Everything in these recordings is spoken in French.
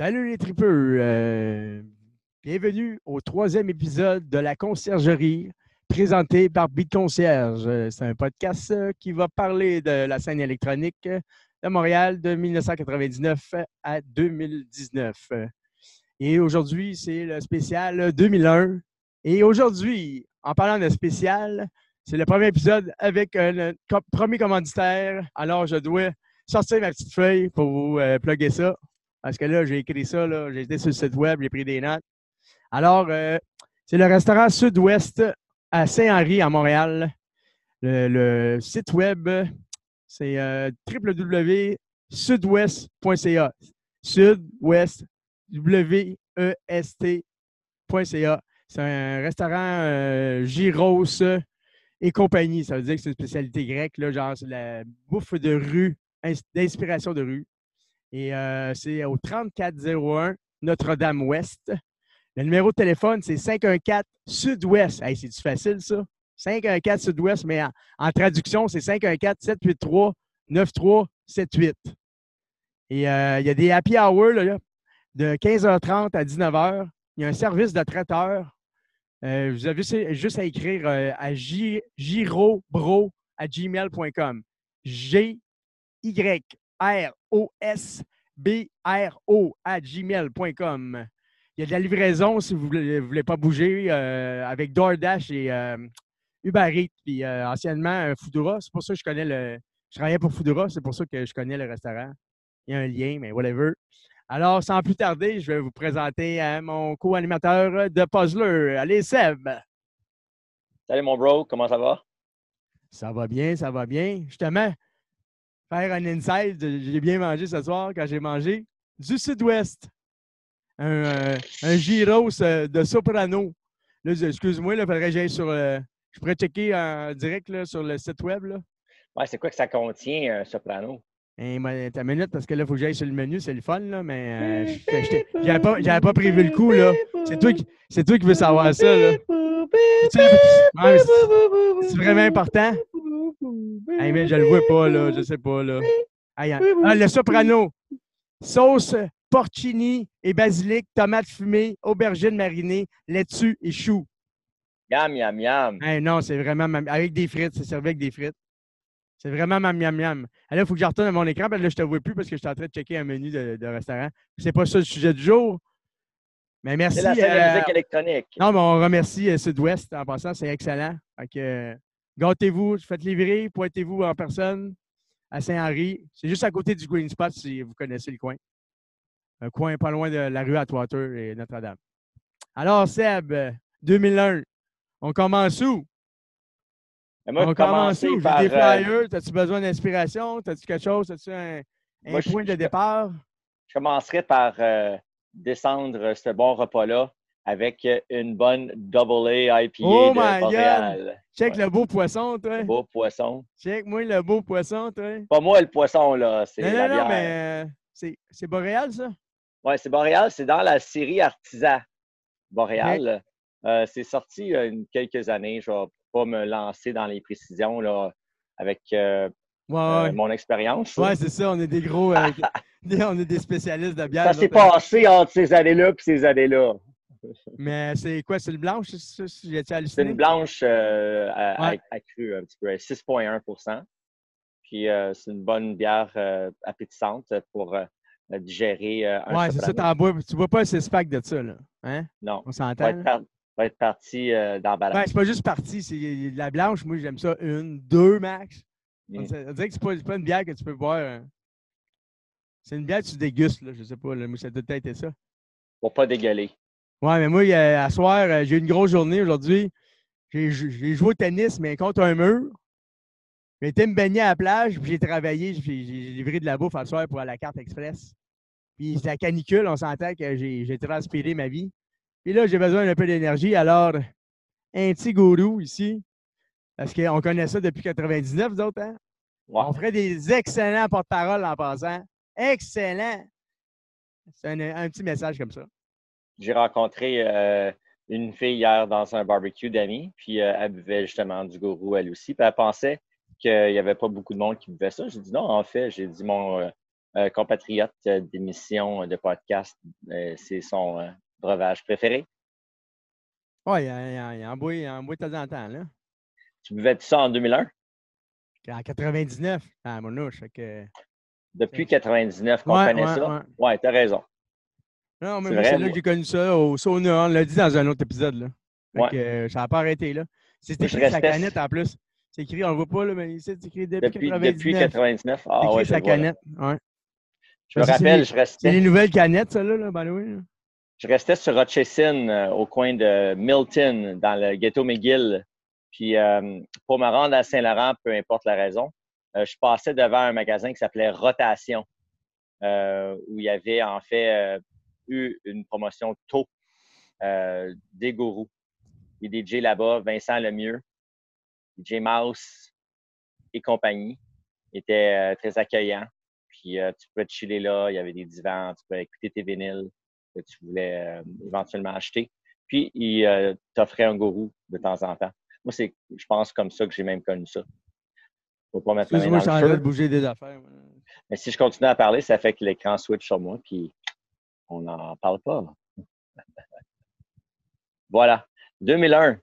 Salut les tripeux! Euh, bienvenue au troisième épisode de la conciergerie présenté par Beat Concierge. Euh, c'est un podcast euh, qui va parler de la scène électronique de Montréal de 1999 à 2019. Et aujourd'hui, c'est le spécial 2001. Et aujourd'hui, en parlant de spécial, c'est le premier épisode avec un premier commanditaire. Alors, je dois sortir ma petite feuille pour vous plugger ça. Parce que là, j'ai écrit ça, j'ai été sur le site web, j'ai pris des notes. Alors, euh, c'est le restaurant Sud-Ouest à Saint-Henri, à Montréal. Le, site web, c'est euh, www.sudouest.ca. Sud-Ouest, W-E-S-T.ca. C'est un restaurant euh, gyros et compagnie. Ça veut dire que c'est une spécialité grecque, là, genre la bouffe de rue, d'inspiration de rue. Et euh, c'est au 3401 Notre-Dame-Ouest. Le numéro de téléphone, c'est 514 Sud-Ouest. Hey, c'est-tu facile, ça? 514 Sud-Ouest, mais en, traduction, c'est 514-783-9378. Et euh, il y a des happy hours de 15h30 à 19h. Il y a un service de traiteur. Euh, vous avez juste à écrire à girobro à gmail.com. G-Y R-O-S-B-R-O à gmail.com. Il y a de la livraison si vous ne voulez, pas bouger euh, avec DoorDash et euh, Uber Eats, puis euh, anciennement Foodora. C'est pour ça que je connais le. Je travaillais pour Foodora, c'est pour ça que je connais le restaurant. Il y a un lien, mais whatever. Alors, sans plus tarder, je vais vous présenter mon co-animateur de Puzzler. Allez, Seb! Salut mon bro, comment ça va? Ça va bien, ça va bien. Justement, faire un inside. J'ai bien mangé ce soir quand j'ai mangé du sud-ouest. Un, euh, un gyros euh, de soprano. Là, excuse-moi, il faudrait que j'aille sur. Euh, je pourrais checker en direct là, sur le site web. Là. Ouais, c'est quoi que ça contient, un soprano? Hey, ta minute, parce que là, il faut que j'aille sur le menu, c'est le fun, là, mais j'avais pas, pas prévu le coup, là. C'est toi, qui, toi qui veux savoir ça, là. C'est vraiment important. Hey, mais je le vois pas, là. Je sais pas, là. Ah, le soprano. Sauce porcini et basilic, tomate fumée, aubergine marinée, laitue et chou. Yam, yam, yam. Hey, non, c'est vraiment avec des frites. C'est servi avec des frites. C'est vraiment ma miam miam. là, il faut que je retourne à mon écran, parce que là, je ne te vois plus parce que je suis en train de checker un menu de, de restaurant. C'est pas ça le sujet du jour. Mais merci. C'est la de musique électronique. Non, mais on remercie euh, Sud-Ouest en passant, c'est excellent. Fait gâtez-vous, faites livrer, pointez-vous en personne à Saint-Henri. C'est juste à côté du Green Spot si vous connaissez le coin. Un coin pas loin de la rue Atwater et Notre-Dame. Alors, Seb, 2001, on commence où? on commence où? Par, des euh, flyers, as-tu besoin d'inspiration? As-tu quelque chose? As-tu un, point de départ? Je commencerai par euh, descendre ce bon repas-là avec une bonne double A IPA oh de Montréal. Check le beau poisson, toi. Le beau poisson. Check moi le beau poisson, toi. Pas moi le poisson, là. C'est la non, non, mais euh, c'est Boréal, ça? Oui, c'est Boréal. C'est dans la série Artisan. Boréal. Euh, c'est sorti il y a quelques années. Je ne vais pas me lancer dans les précisions là, avec euh, mon expérience. Oui, c'est ça. On est des gros. on est des spécialistes de bière. Ça s'est passé entre ces années-là et ces années-là. Mais c'est quoi? C'est une blanche? C'est une blanche euh, accrue un petit peu, 6,1% Puis euh, c'est une bonne bière euh, appétissante pour digérer un Oui, c'est ça, tu bois pas un six-pack de ça, là. Hein? Non. On s'entend? Va, va être parti d'emballage. Ouais, c'est pas juste parti, c'est la blanche, moi j'aime ça une, deux max. On mm. dirait que c'est pas, pas une bière que tu peux boire. Hein. C'est une bière que tu dégustes, là, je sais pas, là, moi ça doit être été ça. Pour pas dégueuler. Ouais, mais moi, à soir, euh, j'ai eu une grosse journée aujourd'hui. J'ai joué au tennis, mais contre un mur. J'ai été me baigner à la plage, puis j'ai travaillé, j'ai livré de la bouffe à soir pour la carte express. Puis c'était la canicule, on s'entend que j'ai transpiré ma vie. Puis là, j'ai besoin d'un peu d'énergie, alors un petit gourou ici, parce qu'on connaît ça depuis 99, vous autres, hein? On ferait des excellents porte-parole en passant. Excellent! C'est un petit message comme ça j'ai rencontré euh, une fille hier dans un barbecue d'amis, puis euh, elle buvait justement du gourou elle aussi. Puis elle pensait qu'il n'y avait pas beaucoup de monde qui buvait ça. J'ai dit non, en fait, j'ai dit mon, euh, compatriote d'émissions de podcast. c'est son breuvage préféré. Oui, il, en boit, de temps en temps. Là. Tu buvais ça en 2001? En 99, à Monouche. Que... Depuis 99 qu'on connaît ça? Oui, ouais, tu as raison. Non, mais c'est là que j'ai connu ça au sauna. On l'a dit dans un autre épisode. Là. Fait que, ça n'a pas arrêté. là. C'est écrit sa canette en plus. C'est écrit, on ne le voit pas, là, mais c'est écrit depuis, depuis 99. Depuis 99. Ah, écrit ouais, sa canette. Ouais. Je me rappelle, je restais. C'est les nouvelles canettes, ça, là, là way. Je restais sur Rochessin, euh, au coin de Milton, dans le ghetto McGill. Puis, euh, pour me rendre à Saint-Laurent, peu importe la raison, euh, je passais devant un magasin qui s'appelait Rotation, où il y avait en fait eu une promotion tôt des gourous. Les DJ là-bas, Vincent Lemieux, DJ Mouse et compagnie, étaient très accueillants. Puis tu pouvais te chiller là, il y avait des divans, tu pouvais écouter tes vinyles que tu voulais éventuellement acheter. Puis il t'offrait un gourou de temps en temps. Moi, c'est, je pense, comme ça que j'ai même connu ça. Faut pas mettre la main dans le feu. de bouger des affaires. Mais si je continue à parler, ça fait que l'écran switch sur moi, puis on n'en parle pas. voilà. 2001.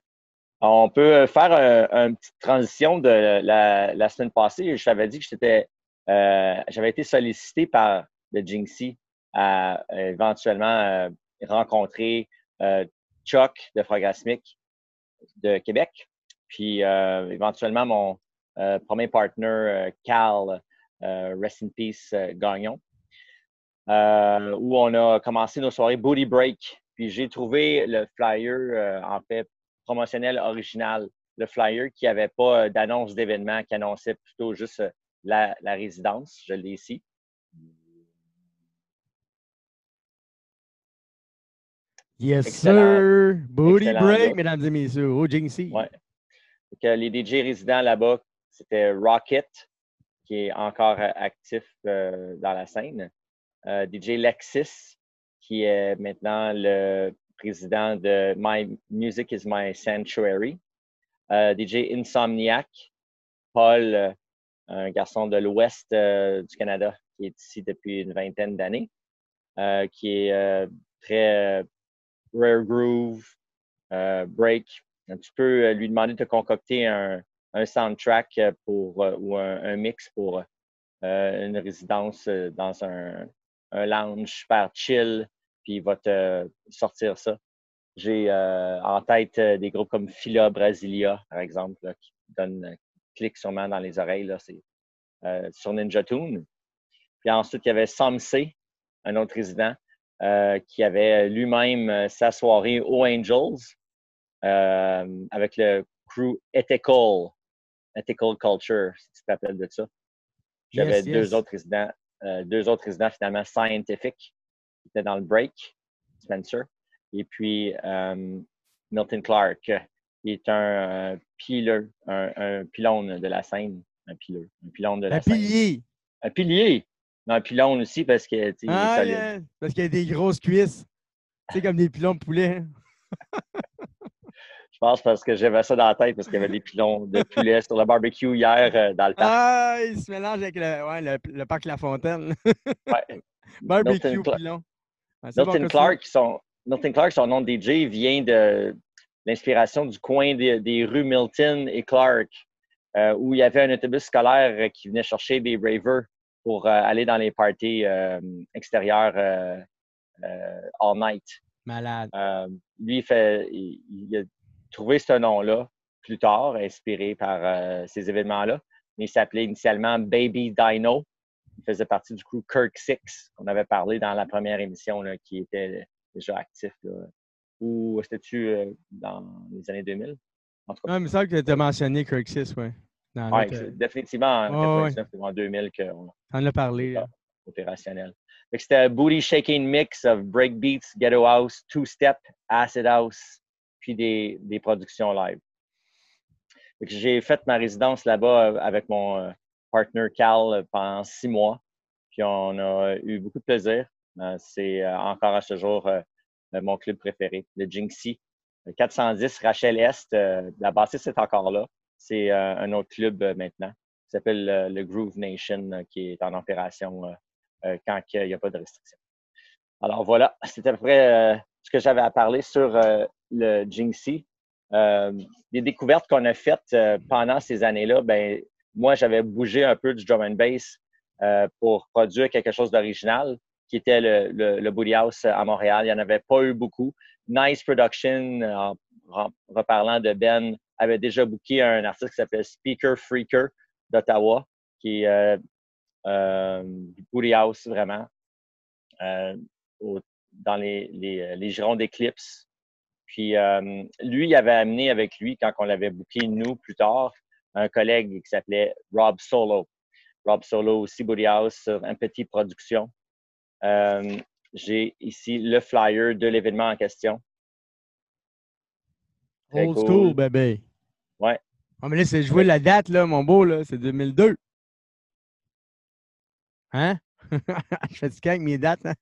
On peut faire une petite transition de la, semaine passée. Je t'avais dit que euh, j'avais été sollicité par le Jinxie à éventuellement euh, rencontrer euh, Chuck de Frogasmic de Québec. Puis euh, éventuellement, mon euh, premier partner, euh, Cal, Rest in Peace Gagnon, où on a commencé nos soirées Booty Break. Puis j'ai trouvé le flyer, en fait, promotionnel original. Le flyer qui n'avait pas d'annonce d'événement, qui annonçait plutôt juste la, la résidence. Je l'ai ici. Yes, sir. Booty break, mesdames et messieurs. Au Jinxie. Ouais. les DJ résidents là-bas, c'était Rocket, qui est encore euh, actif euh, dans la scène. Euh, DJ Lexis, qui est maintenant le président de My Music is My Sanctuary. DJ Insomniac, Paul, un garçon de l'ouest du Canada, qui est ici depuis une vingtaine d'années, qui est très Rare Groove, euh, Break. Tu peux euh, lui demander de concocter un, soundtrack euh, pour, ou un, mix pour une résidence dans un, lounge super chill, puis il va te sortir ça. J'ai en tête des groupes comme Phila Brasilia, par exemple, qui donnent clic sûrement dans les oreilles. C'est sur Ninja Tune. Puis ensuite, il y avait C, un autre résident, euh, qui avait lui-même euh, sa soirée aux Angels euh, avec le crew Ethical, Ethical Culture, si tu t'appelles de ça. J'avais deux autres résidents, deux autres résidents finalement Scientific, qui étaient dans le break, Spencer, et puis Milton Clark, qui est un pileur, un, pylône de la scène, un pileur, un pylône de la un Pilier. Un pilier. Un pylône aussi parce que ah, Parce qu'il y a des grosses cuisses. C'est comme des pilons de poulet. Je pense parce que j'avais ça dans la tête parce qu'il y avait des pilons de poulet sur le barbecue hier euh, dans le parc. Ah, il se mélange avec le, ouais, le, parc La Fontaine. ouais. barbecue pilon. Ah, Milton, Clark, son, Milton Clark, son nom de DJ vient de l'inspiration du coin des, rues Milton et Clark, euh, où il y avait un autobus scolaire qui venait chercher des ravers pour euh, aller dans les parties euh, extérieures euh, all night. Malade. lui, fait, il, a trouvé ce nom-là plus tard, inspiré par ces événements-là. Mais il s'appelait initialement Baby Dino. Il faisait partie du crew Kirk Six, qu'on avait parlé dans la première émission, qui était déjà actif. Ou c'était-tu dans les années 2000? En tout cas, il me semble que tu as mentionné Kirk Six, oui. Oui, définitivement en 1999 ou en 2000 qu'on en a parlé. Opérationnel. C'était un booty shaking mix of breakbeats, ghetto house, two-step, acid house, des, productions live. J'ai fait ma résidence là-bas euh, avec mon euh, partner Cal euh, pendant six mois. Puis on a eu beaucoup de plaisir. C'est encore à ce jour mon club préféré, le Jinxie. 410 Rachel Est, la bassiste est encore là c'est un autre club maintenant. qui s'appelle le Groove Nation, qui est en opération quand il n'y a pas de restriction. Alors voilà, c'était à peu près ce que j'avais à parler sur le Jinxie. les découvertes qu'on a faites pendant ces années-là, ben moi, j'avais bougé un peu du drum and bass pour produire quelque chose d'original, qui était le, le, Booty House à Montréal. Il n'y en avait pas eu beaucoup. Nice Production, en reparlant de Ben, avait déjà booké un artiste qui s'appelait Speaker Freaker d'Ottawa, qui est euh, euh, Booty House vraiment, euh, dans les, les, les girons d'Eclipse. Puis lui, il avait amené avec lui, quand on l'avait booké, nous, plus tard, un collègue qui s'appelait Rob Solo. Rob Solo aussi, Booty House, un petit production. J'ai ici le flyer de l'événement en question. Old school, bébé. Ouais. Ah, mais là, c'est jouer la date, là, mon beau, là. C'est 2002. Hein? Je fais du avec mes dates, hein?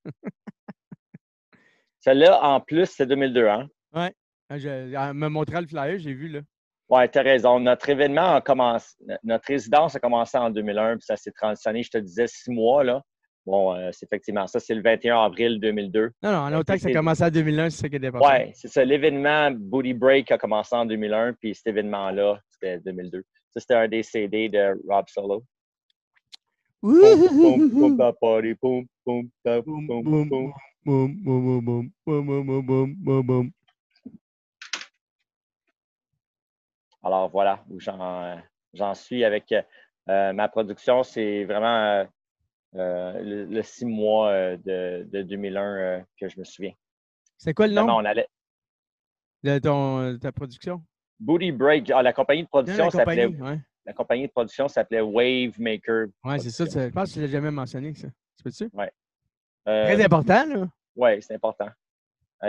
Celle-là, en plus, c'est 2002, hein? Ouais. Ah, je, me montrer le flyer, j'ai vu, là. Ouais, tu as raison. Notre événement a commencé, notre résidence a commencé en 2001, puis ça s'est transitionné, je te disais, six mois, là. Bon, euh, c'est effectivement ça, c'est le 21 avril 2002. Non, non, en autant que ça a commencé en 2001, c'est ça qui est important. Oui, c'est ça. L'événement Booty Break a commencé en 2001, puis cet événement-là, c'était 2002. Ça, c'était un des CD de Rob Solo. Alors voilà où j'en suis avec euh, ma production. C'est vraiment euh, le, six mois euh, de, 2001 euh, que je me souviens. C'est quoi le nom? on allait... de ton, ta production? Booty Break. Ah, la compagnie de production s'appelait. La compagnie de production s'appelait Wave Maker. Oui, c'est ça. Je pense que tu l'as jamais mentionné, ça. Tu peux-tu? Oui. Très important, là. Oui, c'est important.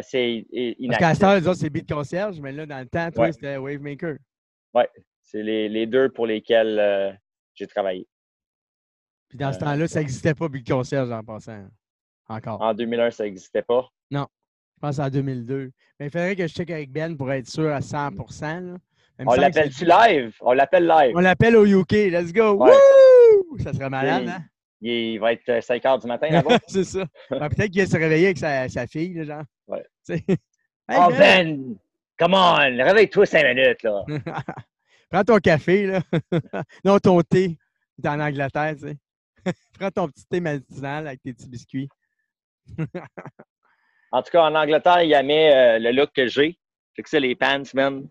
c'est Parce qu'à ce c'est Beat Concierge, mais là, dans le temps, toi, c'était Wave Maker. Oui, c'est les, les, deux pour lesquels j'ai travaillé. Puis dans ce temps-là, ça n'existait pas, Big Concierge en passant. Encore. En 2001, ça n'existait pas? Non. Je pense en 2002. Mais il faudrait que je check avec Ben pour être sûr à 100% On l'appelle-tu live? On l'appelle live. On l'appelle au UK. Let's go. Woo! Ça serait malade, hein? Il va être 5 euh, heures du matin là-bas. c'est ça. Peut-être qu'il va se réveiller avec sa, sa fille, là, genre. Ouais. oh, Ben! Come on! Réveille-toi 5 minutes, là. Prends ton café, là. non, ton thé. T'es en Angleterre, tu sais. Prends ton petit thé matinal avec tes petits biscuits. en tout cas, en Angleterre, il y avait euh, le look que j'ai. Fait que c'est les pants, man.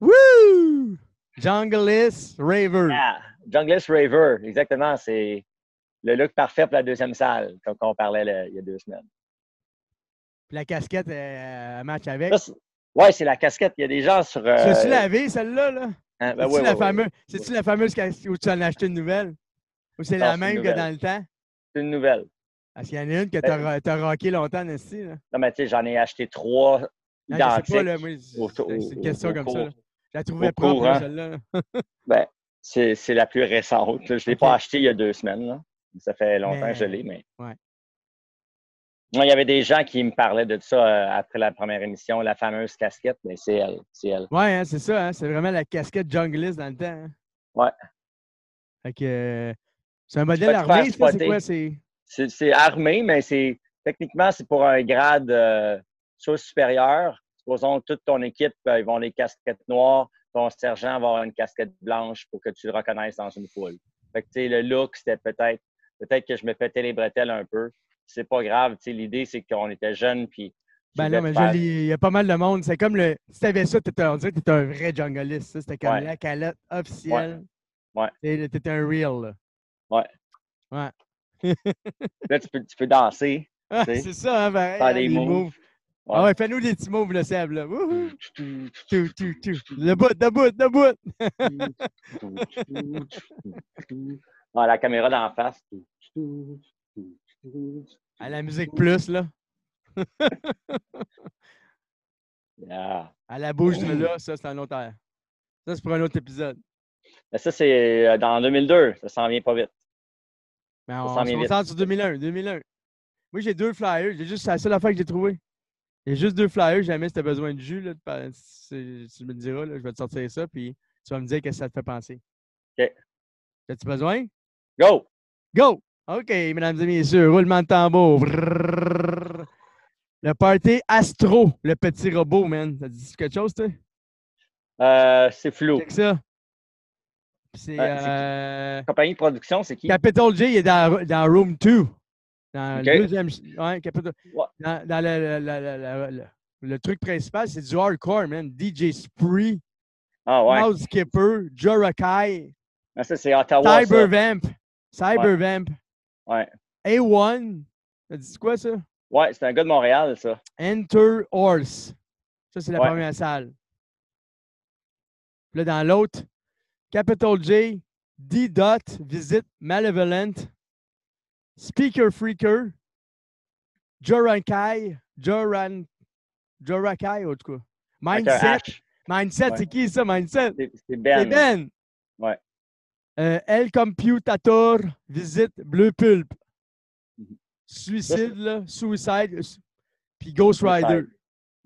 Woo! Junglist Raver. Yeah, Junglist Raver, exactement. C'est le look parfait pour la deuxième salle, comme on parlait il y a deux semaines. Puis la casquette, euh, match avec. Oui, c'est la casquette. Il y a des gens sur. Euh... Tu l'as lavé, celle-là? Là? Hein? Ben, C'est-tu la, fameuse... la fameuse casquette où tu en as acheté une nouvelle? Ou c'est la même que dans le temps? C'est une nouvelle. Parce qu'il y en a une que tu as, ben rocké longtemps. Là. Non, mais tu sais, j'en ai acheté trois identiques. C'est une question comme ça. Je la trouvais propre, celle-là. ben, c'est la plus récente. Je ne l'ai pas acheté il y a deux semaines. Là. Ça fait longtemps que je l'ai, mais. Ouais. Il y avait des gens qui me parlaient de ça euh, après la première émission, la fameuse casquette, mais c'est elle. C'est elle. Oui, hein, c'est ça. Hein, c'est vraiment la casquette jungliste dans le temps. Hein. Ouais. Fait que c'est un modèle armé, c'est quoi? C'est? Armé, mais c'est techniquement, c'est pour un grade euh, soit supérieur. Supposons que toute ton équipe, euh, ils vont les casquettes noires, ton sergent va avoir une casquette blanche pour que tu le reconnaisses dans une foule. Fait que, le look, c'était peut-être peut-être que je me pétais les bretelles un peu. C'est pas grave. L'idée, c'est qu'on était jeunes, puis ben non, mais il y a pas mal de monde. C'est comme le. Si tu avais ça, on dirait que tu étais un vrai jungliste. C'était comme la calotte officielle. Ouais. Tu étais un real. Là. Ouais. Ouais. là, tu peux, tu peux danser. Ah, c'est ça, hein, pareil. Faire hein, des moves. Ah ouais, fais-nous des petits moves, le Seb, là. Le bout, le bout, le bout. ah, la caméra d'en face. À la musique plus, là. yeah. À la bouche de là, ça, c'est un autre air. Ça, c'est pour un autre épisode. Mais ça, c'est euh, dans 2002. Ça s'en vient pas vite. Mais on, se concentre sur 2001. 2001. Moi, j'ai deux flyers. J'ai juste, c'est la seule affaire que j'ai trouvé. J'ai juste deux flyers. Jamais si tu as besoin de jus, là, tu me diras, là, je vais te sortir ça, puis tu vas me dire qu'est-ce que ça te fait penser. OK. As-tu besoin? Go! Go! OK, mesdames et messieurs, roulement de tambour. Le party Astro, le petit robot, man. Ça dit quelque chose, toi? Euh, c'est flou. C'est ça. C'est. Euh, compagnie de production, c'est qui? Capital J est dans, dans Room 2. Dans le deuxième. Ouais, Capital. Dans, dans le, le, truc principal, c'est du hardcore, man. DJ Spree. Ah ouais. Skipper, Jorakai. Ah, ça, c'est Ottawa. Cybervamp. Cybervamp. Ouais. A1. Ça dit quoi, ça? Ouais, c'est un gars de Montréal, ça. Enter Horse. Ça, c'est la première salle. Là, dans l'autre, Capital J, D. Dot, Visite Malevolent, Speaker Freaker, Jorankai, Joran, Jorakai, en tout cas. Mindset. Mindset, c'est qui ça, Mindset? C'est Ben. C'est Ben. Ouais. Euh, El Computator, Visite Bleu Pulp. Mhm. Suicide, là, Suicide, puis Ghost Rider.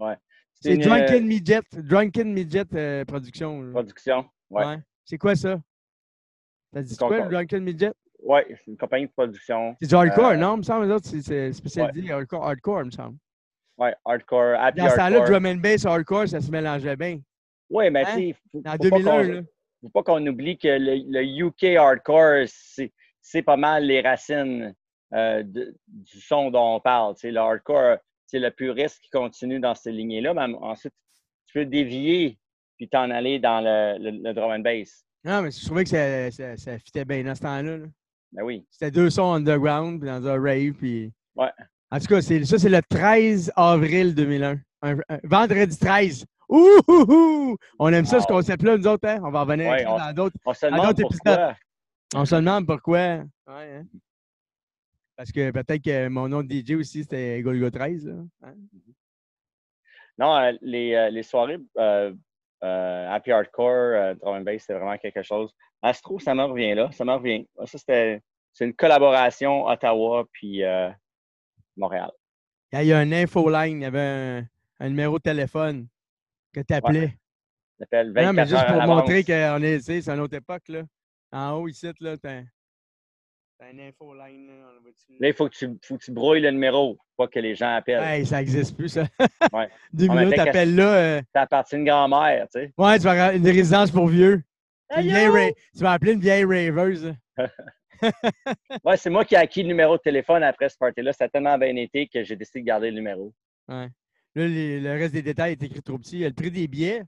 Ouais. C'est Drunken euh, Midget, Drunken Midget euh, Production. Production, ouais. ouais. C'est quoi ça? T'as dit quoi, le Drunken Midget? Oui, c'est une compagnie de production. C'est du hardcore, euh, non? Il me semble, c'est spécialisé hardcore, hardcore, me semble. Oui, hardcore, happy Dans hardcore. Dans là drum and bass hardcore, ça se mélangeait bien. Oui, mais hein? tu sais, en 2001, là. Faut pas qu'on oublie que le, UK hardcore, c'est pas mal les racines euh, du son dont on parle. le hardcore, c'est le puriste qui continue dans cette lignée-là. Mais ensuite, tu peux dévier puis t'en aller dans le, drum and bass. Non, mais je trouvais que ça, ça, ça fitait bien dans ce temps-là. Ben oui. C'était deux sons underground, puis dans un rave, puis... Ouais. En tout cas, ça, c'est le 13 avril 2001. vendredi 13. Ouh, On aime ça, ce concept-là, nous autres. Hein? On va revenir dans d'autres épisodes. On se demande pourquoi. Ouais, hein? Parce que peut-être que mon nom de DJ aussi, c'était Golgo 13. Là. Hein? Non, euh, les, euh, les, soirées euh, Happy Hardcore, Drum and Bass, c'était vraiment quelque chose. Astro, ça me revient là. Ça me revient. Ça, c'était c'est une collaboration Ottawa puis Montréal. Il y a un infoline, il y avait un numéro de téléphone que tu appelais. Ouais. non, mais juste pour montrer qu'on est, c'est une autre époque, là. En haut, ici, là, t'as un, un infoline. Là, là, il faut que, tu, faut que tu brouilles le numéro, pas que les gens appellent. Ouais, ça n'existe plus, ça. Ouais. Deux minutes, t'appelles là. Euh... Ça appartient à une grand-mère, tu sais. Ouais, tu vas avoir une résidence pour vieux. Vieille tu vas appeler une vieille raveuse. ouais, c'est moi qui ai acquis le numéro de téléphone après ce party-là. Ça a tellement bien été que j'ai décidé de garder le numéro. Ouais. Là, le reste des détails est écrit trop petit. Il y a le prix des billets.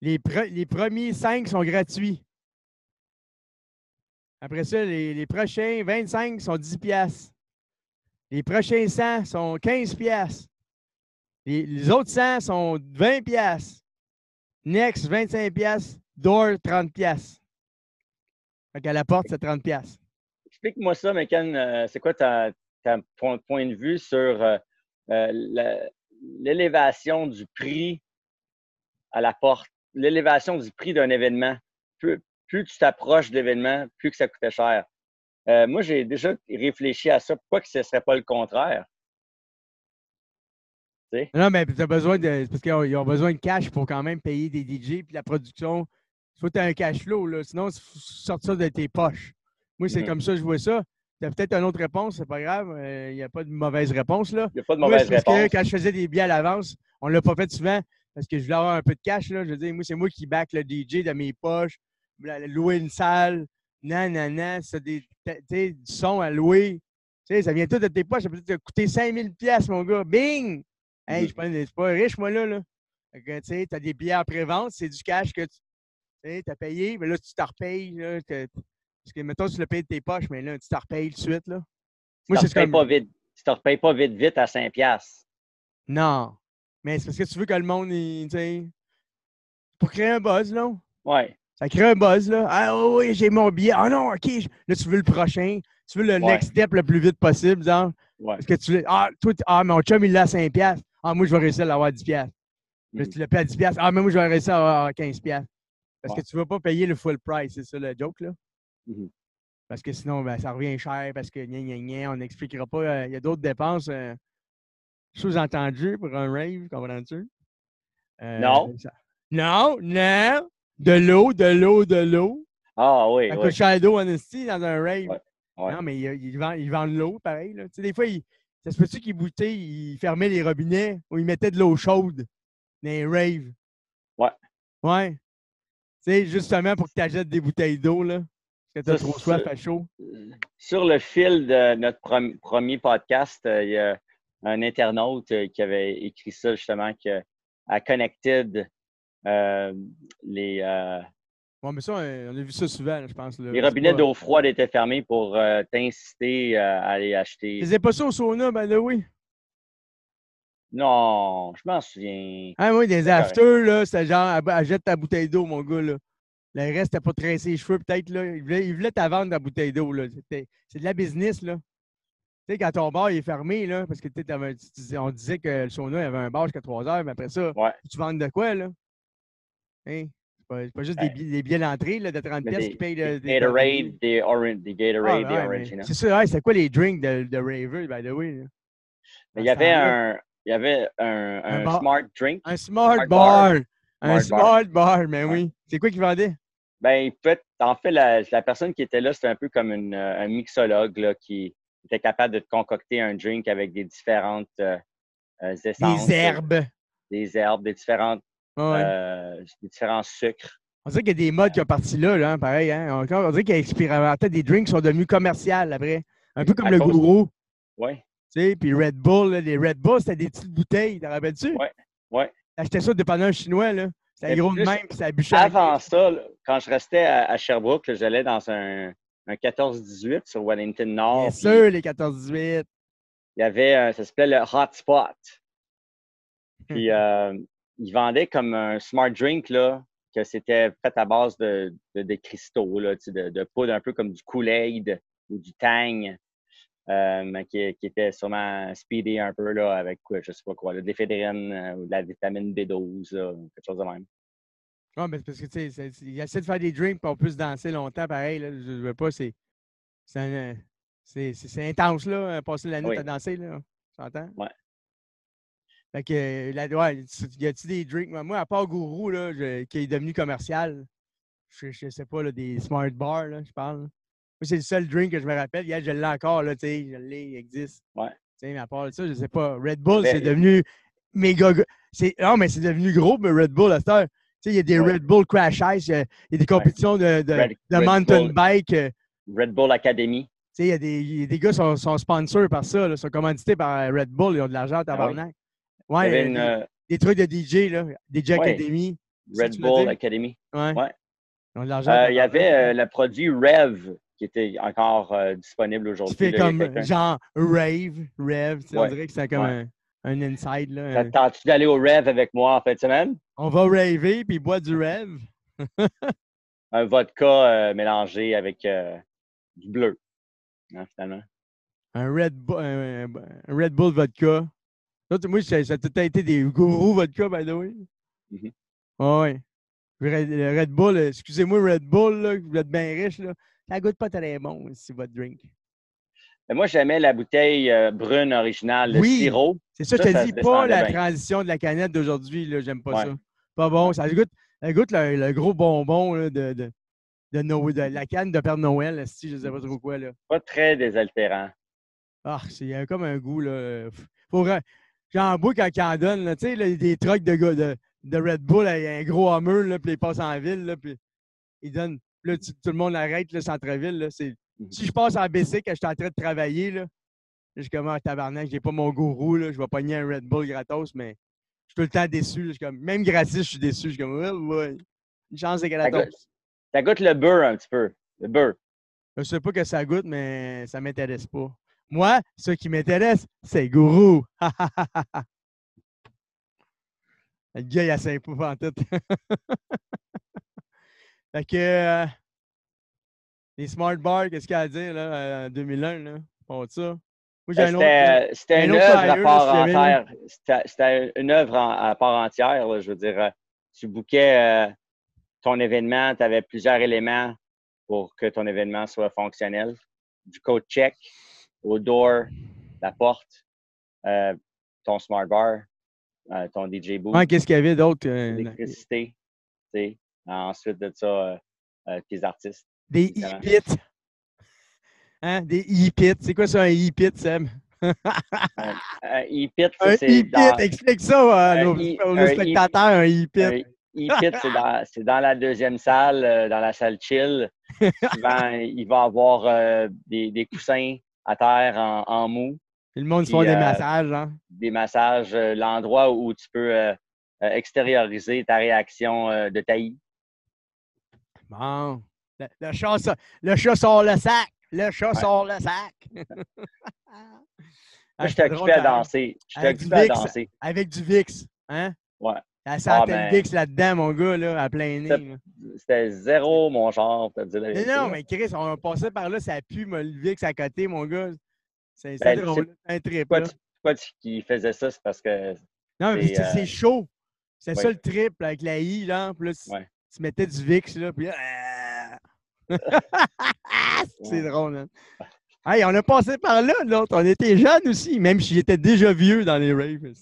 Les, les premiers cinq sont gratuits. Après ça, les, prochains 25 sont 10 piastres. Les prochains 100 sont 15 piastres. Les, autres 100 sont 20 piastres. Next, 25 piastres. Door, 30 piastres. Fait qu'à la porte, c'est 30 piastres. Explique-moi ça, Mekan. Euh, c'est quoi ton point de vue sur euh, l'élévation du prix à la porte, l'élévation du prix d'un événement. Plus, plus tu t'approches de l'événement, plus que ça coûtait cher. Euh, moi, j'ai déjà réfléchi à ça. Pourquoi que ce ne serait pas le contraire? Non, mais tu as besoin de. Parce qu'ils ont besoin de cash pour quand même payer des DJ puis la production. Il faut que tu aies un cash flow, là. Sinon, il faut sortir de tes poches. Moi, c'est mm-hmm. comme ça que je vois ça. Tu as peut-être une autre réponse, c'est pas grave. Il euh, n'y a pas de mauvaise réponse. Là. Il n'y a pas de mauvaise réponse. Parce que quand je faisais des billets à l'avance, on ne l'a pas fait souvent parce que je voulais avoir un peu de cash. Là. Je veux dire, moi, c'est moi qui back le DJ de mes poches, louer une salle, nan, nan, nan, c'est des, du son à louer. Ça vient tout de tes poches. Ça peut te coûter 5000 pièces mon gars. Bing! Hey, je ne suis pas riche, moi, là. là. Tu sais, as des billets en pré-vente, c'est du cash que tu as payé, mais là, tu t'en repayes. Là, parce que, mettons, tu le payes de tes poches, mais là, tu t'en repayes tout de suite. Là. Moi, tu ne pas vite. Tu te repayes pas vite, vite à 5$. Non. Mais c'est parce que tu veux que le monde, tu sais. Pour créer un buzz, là. Ouais. Ça crée un buzz, là. Ah oui, j'ai mon billet. Ah non, OK. Là, tu veux le prochain. Tu veux le next step le plus vite possible, genre. Ouais. Parce que tu veux. Ah, toi, ah, mon chum, il l'a à 5$. Ah, moi, je vais réussir à l'avoir à 10$. Mais mm. tu le payes à 10$. Ah, mais moi, je vais réussir à l'avoir 15$. Parce que tu ne veux pas payer le full price, c'est ça le joke, là. Mmh parce que sinon, ben, ça revient cher, parce que on n'expliquera pas. Euh, il y a d'autres dépenses euh, sous-entendues pour un rave, comprends-tu? Euh, non. Non, non. De l'eau, de l'eau, de l'eau. Ah oui. Ça coûte cher d'eau, honesty, dans un rave. Non, mais ils, vendent, de l'eau, pareil. Là. des fois, ça se peut-tu qu'ils bouteillent, ils fermaient les robinets ou ils mettaient de l'eau chaude dans les raves? Ouais. Ouais. Tu sais, justement pour que tu achètes des bouteilles d'eau, là. Que trop soif à chaud. Sur le fil de notre premier podcast, euh, il y a un internaute euh, qui avait écrit ça justement que à Connected, euh, les. bon, mais ça, on a vu ça souvent, je pense. Les robinets d'eau froide étaient fermés pour t'inciter à aller acheter. Tu pas ça au sauna, ben là, oui. Non, je m'en souviens. Ah oui, des afters, là, c'était genre, achète ta bouteille d'eau, mon gars, là. Le reste, t'as pas tressé les cheveux, peut-être, là. Il voulait, il voulait vendre la bouteille d'eau, là. C'est de la business, là. Tu sais, quand ton bar est fermé, là, parce que on disait que le sauna, avait un bar jusqu'à 3 heures, mais après ça, tu vends de quoi, là? Hein? C'est pas, juste des, billets, des d'entrée de 30 pièces qui payent le, des Gatorade, des, orange, des Gatorade, ah, des Orange. C'est ça, c'est quoi les drinks de, de Raver, by the way? Il y avait un, il y avait un, un, smart drink. Un smart, bar. Un smart bar, mais oui. C'est quoi qu'il vendait? Ben, en fait, la, la, personne qui était là, c'était un peu comme une, un mixologue là, qui était capable de te concocter un drink avec des différentes euh, euh, essences. Des herbes. Des herbes, des différentes euh, des différents sucres. On dirait qu'il y a des modes qui ont parti là, là hein, pareil. Hein? On, dirait qu'il y a expérimenté des drinks qui sont devenus commerciaux après. Un peu comme le gourou. Oui. Tu sais, puis Red Bull, les Red Bull, c'était des petites bouteilles, t'en rappelles-tu? Oui, oui. T'achetais ça pendant un chinois, là. C'était gros de même, puis ça bûchait. Avant ça, quand je restais à, Sherbrooke, j'allais dans un, un 14-18 sur Wellington Nord. Bien sûr, les 14-18. Il y avait, ça s'appelait le Hotspot. Puis, euh, ils vendaient comme un smart drink, là, que c'était fait à base de, de, cristaux, là, de, de poudre un peu comme du Kool-Aid ou du Tang. Euh, qui, qui, était sûrement speedy un peu là, avec je sais pas quoi, de l'éphédrine euh, ou de la vitamine B12, quelque chose de même. Oui, mais parce que tu sais, il essaie de faire des drinks pour plus danser longtemps, pareil. Là, je ne veux pas, c'est. C'est intense, là, passer la nuit à danser, là. Tu entends? Ouais. Fait que, là, ouais, y a-tu des drinks? Moi, à part Gourou, là, qui est devenu commercial, je, je sais pas, là, des smart bars, là, je parle c'est le seul drink que je me rappelle. Hier, je l'ai encore, là, tu sais, je l'ai, il existe. Ouais. Tu sais, mais à part ça, je sais pas. Red Bull, c'est devenu méga. Non, mais c'est devenu gros, mais Red Bull, à cette heure. Tu sais, il y a des Red Bull Crash Ice, il y a, des compétitions de, de, mountain bike. Euh. Red Bull Academy. Tu sais, il y a des, des gars qui sont, sont sponsors par ça, là, sont commandités par Red Bull, ils ont de l'argent à ah tabarnak. ouais, une, euh, des, trucs de DJ, là, DJ Academy. Red Bull Academy. Ouais. ouais. Ils ont de l'argent. Euh, il y avait le produit Rev qui était encore euh, disponible aujourd'hui. Tu fais comme genre rave, rave. On dirait que c'est comme un, un, inside. Là. T'attends-tu d'aller au rave avec moi en fin de semaine? On va raver puis boire du rave. un vodka euh, mélangé avec euh, du bleu, hein, finalement. Un Red, Bull, un, Red Bull vodka. moi, ça, ça a tout été des gourous vodka, by the way. Mm ouais. Le Red Bull, excusez-moi, Red Bull, là, vous êtes bien riche, là. Ça goûte pas très bon aussi, votre drink. moi, j'aimais la bouteille euh, brune originale, le sirop. C'est ça, je te dis pas la transition de la canette d'aujourd'hui. J'aime pas ça. Pas bon. Ça goûte, ça goûte le, gros bonbon de, de, de, la canne de Père Noël, si je ne sais pas trop quoi. Là. Pas très désaltérant. Ah, c'est comme un goût. Là. Faut, j'en bois quand il en donne. Tu sais, des trucks de, de, de Red Bull, il y a un gros hammer, là, puis ils passent en ville, là, puis ils donnent Là, tout le monde arrête le centre-ville. Mmh si je passe en BC quand je suis en train de travailler, là, je suis comme un ah, tabarnak, j'ai pas mon gourou, là, je vais pogner un Red Bull gratos, mais je suis tout le temps déçu. je suis comme, même gratis, je suis déçu. Je suis comme, ouais, ouais. Une chance de gratos. Ça goûte le beurre un petit peu. Le beurre. Je sais pas que ça goûte, mais ça m'intéresse pas. Moi, ce qui m'intéresse, c'est gourou. le gars, il a 5 poufs en tête. Fait que euh, les smart bars, qu'est-ce qu'il y a à dire là, en 2001? Là? Pas ça. C'était une œuvre à part entière. C'était une œuvre à part entière. je veux dire, euh, tu bouquais euh, ton événement, tu avais plusieurs éléments pour que ton événement soit fonctionnel. Du code check, au door, la porte, ton smart bar, ton DJ booth. qu'est-ce qu'il y avait d'autre? L'électricité. Ensuite de ça, euh, euh, tes artistes. Des e-bits. Hein? Des e-pits. C'est quoi ça, un e-pit, Sam? un, e-pit, c'est. Dans... Explique ça à nos, e spectateurs, un e-pit. Un e-pit, c'est dans, la deuxième salle, euh, dans la salle chill. Souvent, il va y avoir euh, des, coussins à terre en, mou. le monde se fait des massages, hein? Des massages, l'endroit où tu peux extérioriser ta réaction de taillis. Bon. Le, chat, le chat sort le sac. Le chat sort le sac. Moi, je occupé à danser. Je occupé à danser. Avec du VIX. Hein? Ouais. La ah, ben... VIX là-dedans, mon gars, là, à plein nez. C'était zéro, mon genre, Mais non, mais Chris, on passait par là, ça pue le VIX à côté, mon gars. C'est ben, drôle, c'est un trip. Pourquoi, tu, pourquoi tu, faisais ça? C'est parce que. Non, mais c'est euh... chaud. C'est ça le trip avec la I, là. Plus, ouais. Tu mettais du VIX, là, puis là. c'est drôle, hein? Hey, on a passé par là, l'autre. On était jeunes aussi, même si j'étais déjà vieux dans les raves.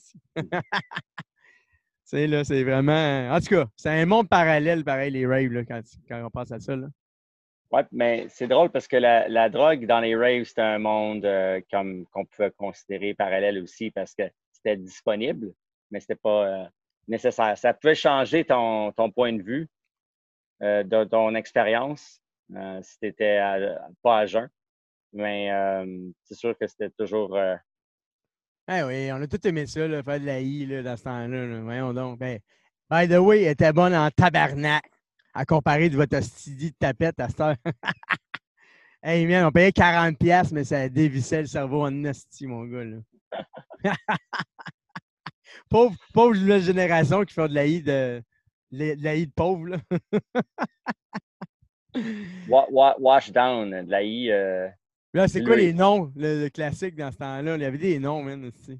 c'est là, c'est vraiment. En tout cas, c'est un monde parallèle, pareil, les raves, là, quand, quand, on pense à ça. Là. Ouais, mais c'est drôle parce que la, la, drogue dans les raves, c'est un monde euh, comme qu'on pouvait considérer parallèle aussi parce que c'était disponible, mais c'était pas euh, nécessaire. Ça pouvait changer ton, ton point de vue, euh, de ton expérience, euh, si tu n'étais pas à jeun. Mais euh, c'est sûr que c'était toujours. Euh, ah oui, on a tout aimé ça, faire de la I là, dans ce temps-là. Voyons donc. Ben, by the way, elle était bonne en tabarnak à comparer de votre stydie de tapette à cette heure. hey man, on payait 40$, mais ça dévissait le cerveau en nasty, mon gars. Pauvre, pauvre génération qui fait de la I de, de la I de pauvre. Là. Wash down, de la I. Euh, Là, c'est quoi les noms, le, classique dans ce temps-là? Il y avait des noms, man. Aussi.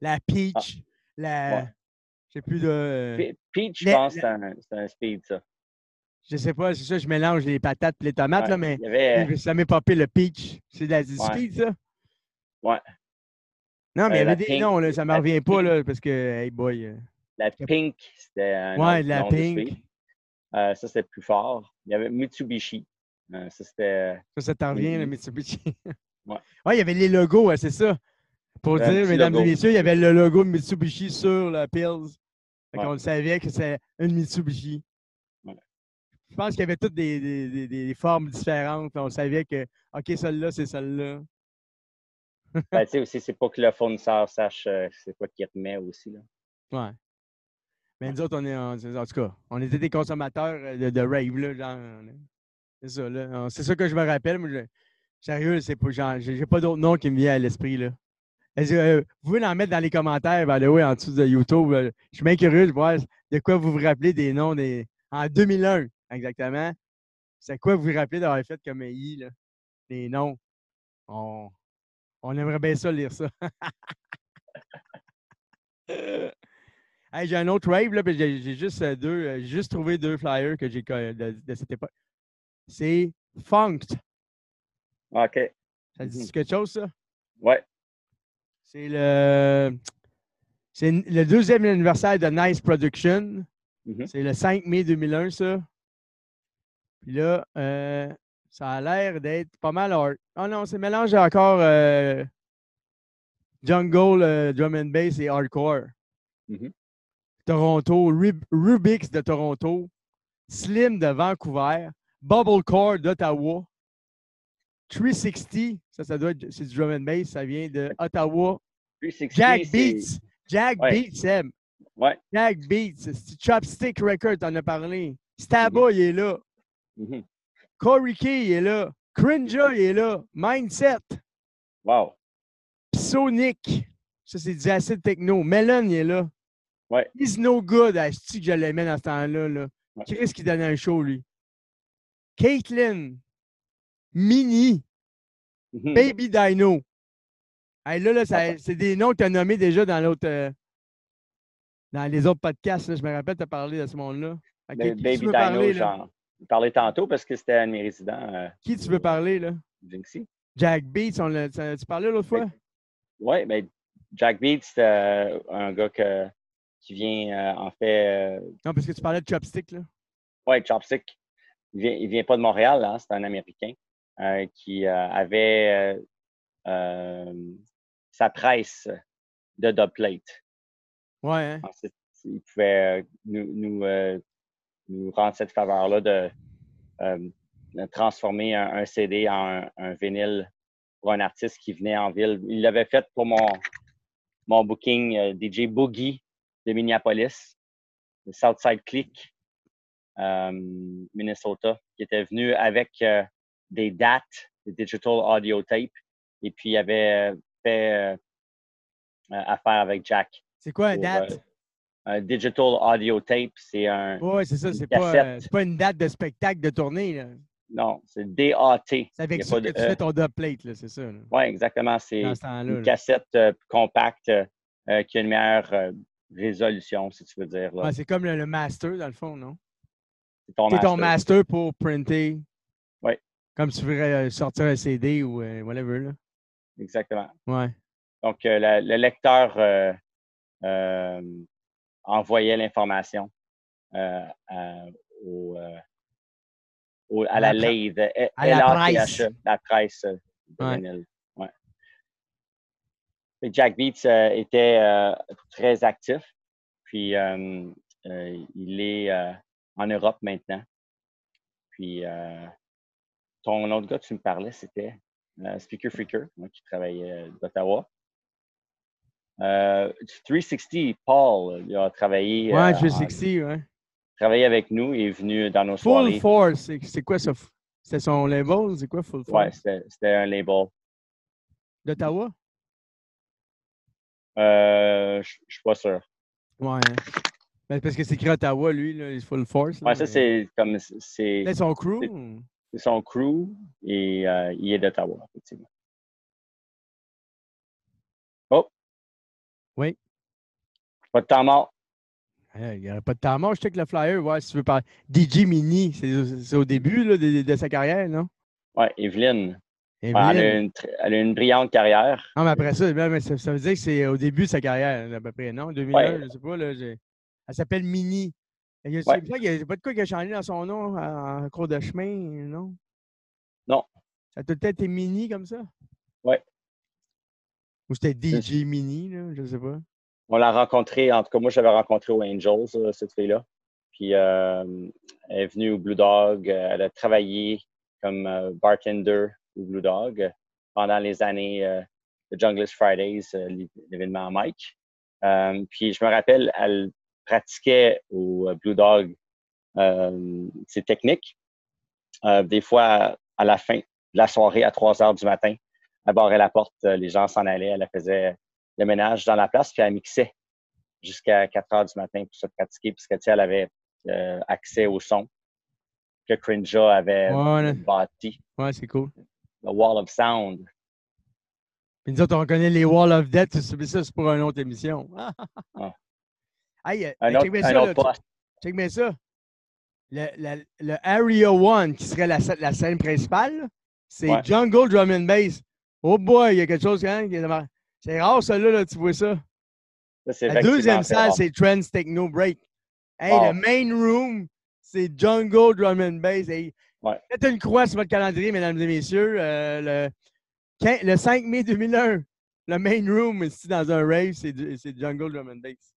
La Peach, ah. la. Je sais plus de. Euh, Peach, je pense c'est un, speed, ça. Je sais pas, c'est ça, je mélange les patates et les tomates, là, mais avait... ça m'est popé le peach. C'est de la speed, ça? Ouais. Non, mais il y euh, avait des noms, là, ça ne me revient pas, là, parce que, hey boy. Euh, la Pink, c'était un. Ouais, la Pink. ça, c'était plus fort. Il y avait Mitsubishi. Euh, ça, c'était. Ça, ça t'en revient, le Mitsubishi. ouais. ouais, il y avait les logos, c'est ça. Pour dire, mesdames et messieurs, il y avait le logo de Mitsubishi sur la Pills. Fait On savait que c'est une Mitsubishi. Je pense qu'il y avait toutes des, des, des, formes différentes. On savait que, OK, celle-là, c'est celle-là. ben, tu sais aussi, c'est pas que le fournisseur sache euh, c'est quoi qu'il remet aussi. Là. Ouais. Mais nous autres, on est, en, en tout cas, on était des consommateurs euh, de, rave, là, genre. C'est ça, là. C'est ça que je me rappelle. Moi, sérieux, c'est pas, j'ai pas d'autre nom qui me vient à l'esprit, là. Euh, vous pouvez en mettre dans les commentaires, en dessous de YouTube. je suis bien curieux de voir de quoi vous vous rappelez des noms des. En 2001, exactement. C'est quoi vous vous rappelez d'avoir fait comme AI, là? Les noms? On, on aimerait bien ça lire ça. j'ai un autre rave, là, j'ai juste euh, deux. Euh, j'ai juste trouvé deux flyers que j'ai de cette époque c'est Funked. OK. Ça dit quelque chose, ça? Ouais. C'est le. C'est le deuxième anniversaire de Nice Production. Mm-hmm. C'est le 5 mai 2001, ça. Puis là, euh, ça a l'air d'être pas mal hard. Oh non, c'est mélange encore euh, jungle, euh, drum and bass et hardcore. Mm-hmm. Toronto, Rubix de Toronto, Slim de Vancouver, Bubblecore d'Ottawa. 360, ça, ça doit être, c'est du drum and bass, ça vient de Ottawa. Jack Beats. Jack Beats, Sam. Ouais. Jack Beats. Chopstick Record, t'en as parlé? Staba, mm-hmm. il est là. Mm Corey Key, il est là. Crinja, il est là. Mindset. Wow. Sonic. Ça, c'est du acid techno. Melon, il est là. Ouais. He's no good. Asti que je l'aimais dans ce temps-là. Là. Ouais. Qu'est-ce qui donnait un show, lui? Caitlin, Mini, mhm. Baby Dino. là, là c'est des noms que tu as nommés déjà dans l'autre. Euh, dans les autres podcasts. je me rappelle, tu as parlé de ce monde-là. Ben, Baby Dino, j'en parlais tantôt parce que c'était un de mes résidents. Euh, qui tu veux parler, là? Jinxie. Jack Beats, tu parlais l'autre fois? Oui, mais Jack Beats, c'est euh, un gars qui vient, en fait. non, parce que tu parlais de Chopstick, là. Oui, Chopstick il vient, vient pas de Montréal, hein, c'est un Américain. qui avait sa presse de dubplate. Ouais. Hein? il pouvait nous, nous, nous rendre cette faveur-là de transformer un, CD en un, vinyle pour un artiste qui venait en ville. Il l'avait fait pour mon, mon booking euh, DJ Boogie de Minneapolis, le Southside Click, euh, Minnesota, qui était venu avec euh, des dates, des digital audio tapes, et puis il avait fait affaire avec Jack. C'est quoi un date? un digital audio tape, c'est un. Oui, c'est ça, c'est pas, pas, une date de spectacle de tournée. Là. Non, c'est DAT. C'est avec ça que tu fais ton dubplate, c'est ça? Oui, exactement. C'est une cassette euh, compacte euh, qui a une meilleure euh, résolution, si tu veux dire. c'est comme le, master, dans le fond, non? C'est ton, ton, master pour printer. Oui. Comme tu voudrais sortir un CD ou whatever. Là. Exactement. Ouais. Donc, le lecteur envoyait l'information au à la, lathe, à la presse. La presse ouais. Ouais. Jack Beats euh, était euh, très actif, puis euh, il est en Europe maintenant. Puis ton autre gars, tu me parlais, c'était Speaker Freaker, qui travaillait d'Ottawa. 360, Paul, il a travaillé. Ouais, 360, ouais travaillé avec nous. Il est venu dans nos soirées. Full Force, c'est quoi ça? C'était son label? C'est quoi Full Force? Oui, c'était un label. D'Ottawa? Euh, je suis pas sûr. Ouais. Ben, parce que c'est écrit Ottawa, lui, là, Full Force. Là, ouais, ça, c'est comme. C'est son crew? C'est son crew et euh, il est d'Ottawa, effectivement. Oh! Oui. Pas de temps mort. Il n'y pas de temps mort. Je sais que le flyer, ouais, si tu veux parler. DJ Mini, c'est au début là, de, sa carrière, non? Oui, Evelyne. Elle, a une, elle, a une, brillante carrière. Non, mais après ça, ça, veut dire que c'est au début de sa carrière, à peu près, non? 2001, je ne sais pas. Là, elle s'appelle Mini. Il n'y a, pas de quoi qui a changé dans son nom en cours de chemin, non? Non. Ça a tout être été Mini comme ça? Oui. Ou c'était DJ Mini, là, je ne sais pas on l'a rencontrée, en tout cas, moi, j'avais rencontré au Angels, euh, cette fille-là. Puis, euh, elle est venue au Blue Dog. Euh, elle a travaillé comme bartender au Blue Dog pendant les années de Junglist Fridays, l'événement Mike. puis, je me rappelle, elle pratiquait au Blue Dog ses techniques. des fois, à la fin de la soirée, à 3 heures du matin, elle barrait la porte, les gens s'en allaient, elle faisait le ménage dans la place, puis elle mixait jusqu'à 4 heures du matin pour se pratiquer, puisque elle avait euh, accès au son que Crinja avait bâti. Ouais, c'est cool. Le Wall of Sound. Puis nous autres, on connaît les Wall of Death, mais ça, c'est pour une autre émission. ah. Hey, un autre, check ça, autre check bien ça. Le, le, Area 1, qui serait la, la scène principale, c'est Jungle Drum and Bass. Oh boy, il y a quelque chose quand même. C'est rare, celui-là, là, tu vois ça. la deuxième salle, c'est Trends Techno Break. Hey, le main room, c'est Jungle Drum and Bass. Hey, ouais. Faites une croix sur votre calendrier, mesdames et messieurs. Euh, le, le 5 mai 2001, le main room, ici dans un rave, c'est Jungle Drum and Bass.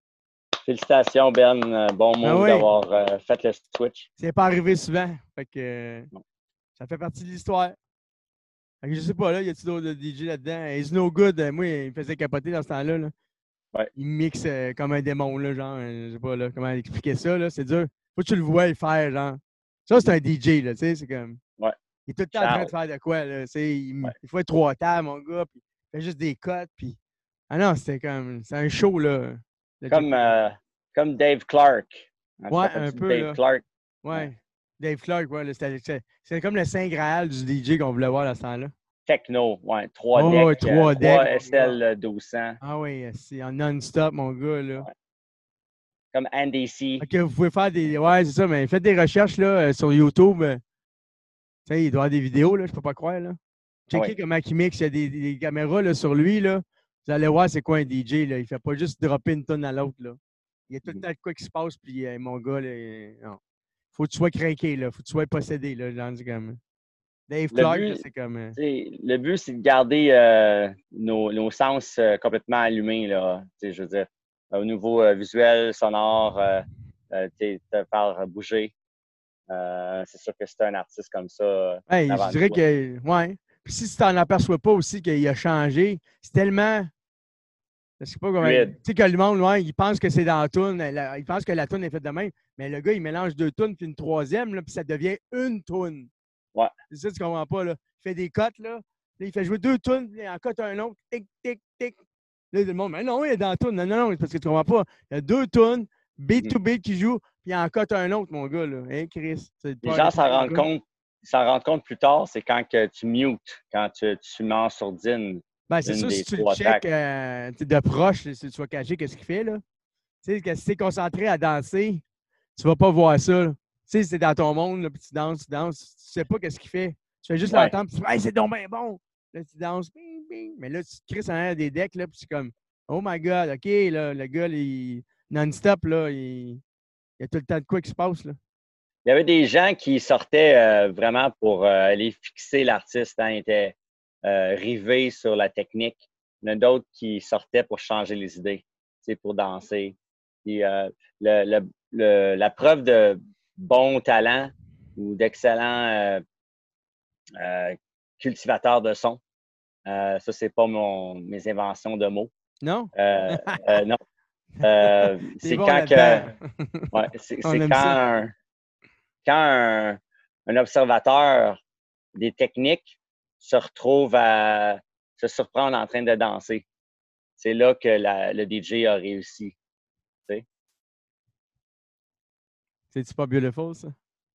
Félicitations, Ben. Euh, bon ben mot d'avoir euh, fait le switch. C'est pas arrivé souvent. Fait que, ça fait partie de l'histoire. Je sais pas, là, y a-t-il d'autres DJ là-dedans? It's no good. Moi, il me faisait capoter dans ce temps-là. Là. Ouais. Il mixe comme un démon, là, genre. Je sais pas là, comment expliquer ça. Là. C'est dur. Faut que tu le vois faire, genre. Ça, c'est un DJ, là, tu sais. C'est comme. Ouais. Il est tout le temps en train de faire de quoi, là. Il, il faut être trois tables, mon gars. Puis il fait juste des cotes. Puis. Ah non, c'était comme. C'est un show, là. Comme, comme Dave Clark. Ouais, un peu. Dave Clark? Ouais. Dave Clark, ouais, c'était comme le Saint Graal du DJ qu'on voulait voir à ce temps-là. Techno, ouais, 3 oh, decks, 3, 3 SL 1200. Ah oui, c'est en non-stop, mon gars, là. Comme Andy C. OK, vous pouvez faire des... Ouais, c'est ça, mais faites des recherches, là, euh, sur YouTube. Euh, tu sais, il doit y avoir des vidéos, là, je peux pas croire, là. Checkez comment il mixe, il y a des, caméras, là, sur lui, là. Vous allez voir c'est quoi un DJ, là. Il fait pas juste dropper une tonne à l'autre, là. Il y a tout le mm. temps de quoi qui se passe, puis euh, mon gars, là, non faut que tu sois craqué, là. Faut que tu sois possédé, là, genre, comme. Dave Clark, c'est comme. Euh, le but, c'est de garder euh, nos, sens complètement allumés, là. Je veux dire, au niveau visuel, sonore, te faire bouger. c'est sûr que c'est un artiste comme ça. je dirais que. Ouais. Puis si tu n'en aperçois pas aussi qu'il a changé, c'est tellement je sais pas comment. Tu sais que le monde, ouais, il pense que c'est dans la toune. Il pense que la toune est faite de même. Mais le gars, il mélange deux tunes puis une troisième, là, puis ça devient une toune. Ouais. C'est ça, tu comprends pas, là. Il fait des cotes, là. il fait jouer deux tunes, puis il en cote un autre. Tic, tic, tic. Là, le monde, mais non, il est dans la toune. Non, non, non, parce que tu comprends pas. Il y a deux tunes, beat to beat qui joue, puis il en cote un autre, mon gars, là. Hein, Chris? Les gens s'en rendent compte. s'en rendent compte plus tard, c'est quand que tu mutes, quand tu, tu mets en sourdine ben, c'est sûr, si tu le check euh, de proche, si tu vas cacher qu'est-ce qu'il fait, là. Tu sais, si tu es concentré à danser, tu vas pas voir ça. Tu sais, c'est dans ton monde, là, puis tu danses, tu danses, tu sais pas qu'est-ce qu'il fait. Tu fais juste l'entendre, puis tu dis, hey, c'est donc bien bon. Là, tu danses, bing, bing. Mais là, tu te crisses en arrière des decks, là, puis c'est comme, oh my God, OK, là, le gars, il, non-stop, là, il, y a tout le temps de quoi qui se passe, là. Il y avait des gens qui sortaient euh, vraiment pour euh, aller fixer l'artiste. Hein, était euh, rivés sur la technique. Il y en a d'autres qui sortaient pour changer les idées, pour danser. Puis, euh, le, la preuve de bon talent ou d'excellent cultivateur de son, ça, c'est pas mon, mes inventions de mots. Non? non. c'est quand que. Ouais, c'est quand, un, quand un, observateur des techniques se retrouve à se surprendre en train de danser. C'est là que le DJ a réussi. C'est-tu pas beautiful, ça?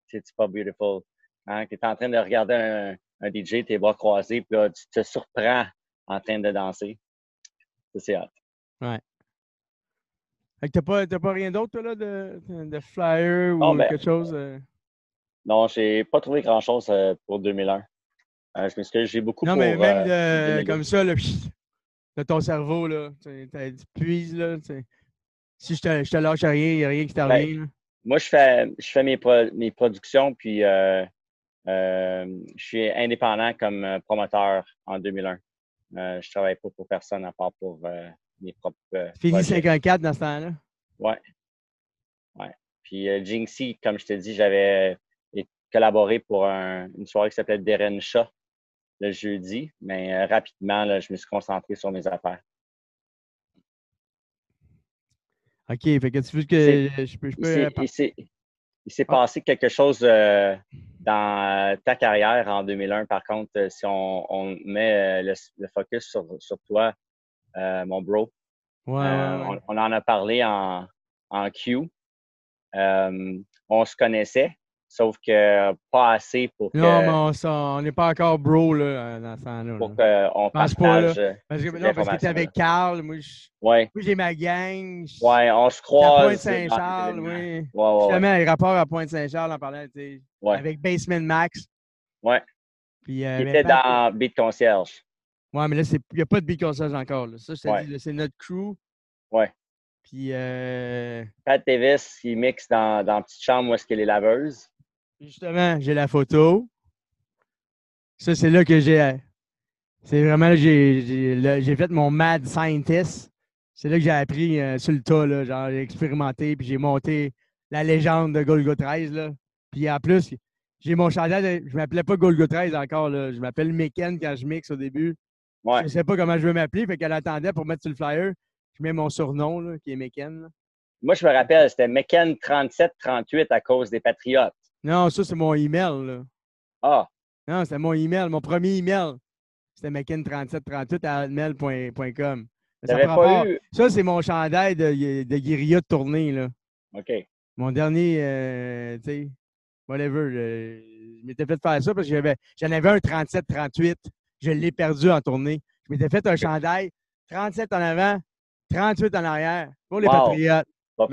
C'est-tu pas beautiful? Hein? Tu es en train de regarder un, un, DJ, tes bras croisés, puis là, tu te surprends en train de danser. Ça, c'est hot. Ouais. Fait que t'as pas, pas rien d'autre, là, de, de flyer ou ben, quelque chose? Euh? Non, j'ai pas trouvé grand-chose euh, pour 2001. Euh, je m'excuse, j'ai beaucoup Non, mais même euh, comme ça, là, de ton cerveau, là, tu puises, là, si je te, je te lâche rien, il n'y a rien qui t'arrive. Ben, moi, je fais, je fais mes, mes productions, puis euh, je suis indépendant comme promoteur en 2001. je ne travaille pas pour personne à part pour mes propres. Fini 54 dans ce temps-là? Oui. Ouais. Puis Jinxie, comme je te dis, j'avais collaboré pour une soirée qui s'appelait Deren Chat le jeudi, mais euh, rapidement, je me suis concentré sur mes affaires. OK, fait que tu veux que je peux. Il s'est passé quelque chose euh, dans ta carrière en 2001. Par contre, euh, si on, met le, focus sur, toi, mon bro, on, en a parlé en, en Q. on se connaissait, Sauf que pas assez pour que. Non, mais on n'est pas encore bro là, dans ce temps-là. Pour qu'on partage. Pas, là. Parce que, non, parce que tu avec Carl. Moi, j'ai ma gang. Ouais, on se croise. À Pointe-Saint-Charles, oui. Ouais, ouais, Justement, un rapport à Pointe-Saint-Charles en parlant, tu sais, avec Basement Max. Ouais. Puis, euh, Il était dans Beat Concierge. Ouais, mais là, il n'y a pas de Beat Concierge encore. Là. Ça, c'est notre crew. Ouais. Puis. Euh... Pat Davis, il mixe dans, dans la petite chambre où est-ce qu'elle est laveuse. Justement, j'ai la photo. Ça, c'est là que j'ai. C'est vraiment là que j'ai fait mon mad scientist. C'est là que j'ai appris euh, sur le tas, là, genre j'ai expérimenté, puis j'ai monté la légende de Golgo 13. Là. Puis en plus, j'ai mon chandail, je ne m'appelais pas Golgo 13 encore, là. je m'appelle Meken quand je mixe au début. Ouais. Je ne sais pas comment je veux m'appeler, fait qu'elle attendait pour mettre sur le flyer. Je mets mon surnom, là, qui est Meken. Moi, je me rappelle, c'était Meken 3738 à cause des Patriotes. Non, ça, c'est mon email. Là. Ah. Non, c'est mon email. Mon premier email. C'était mckin3738 à hotmail.com. Ça, ça c'est mon chandail de, de guérilla de tournée. Là. OK. Mon dernier, euh, tu sais, whatever. Je, m'étais fait faire ça parce que j'en avais, un 37-38. Je l'ai perdu en tournée. Je m'étais fait un chandail 37 en avant, 38 en arrière pour les Patriotes. Pas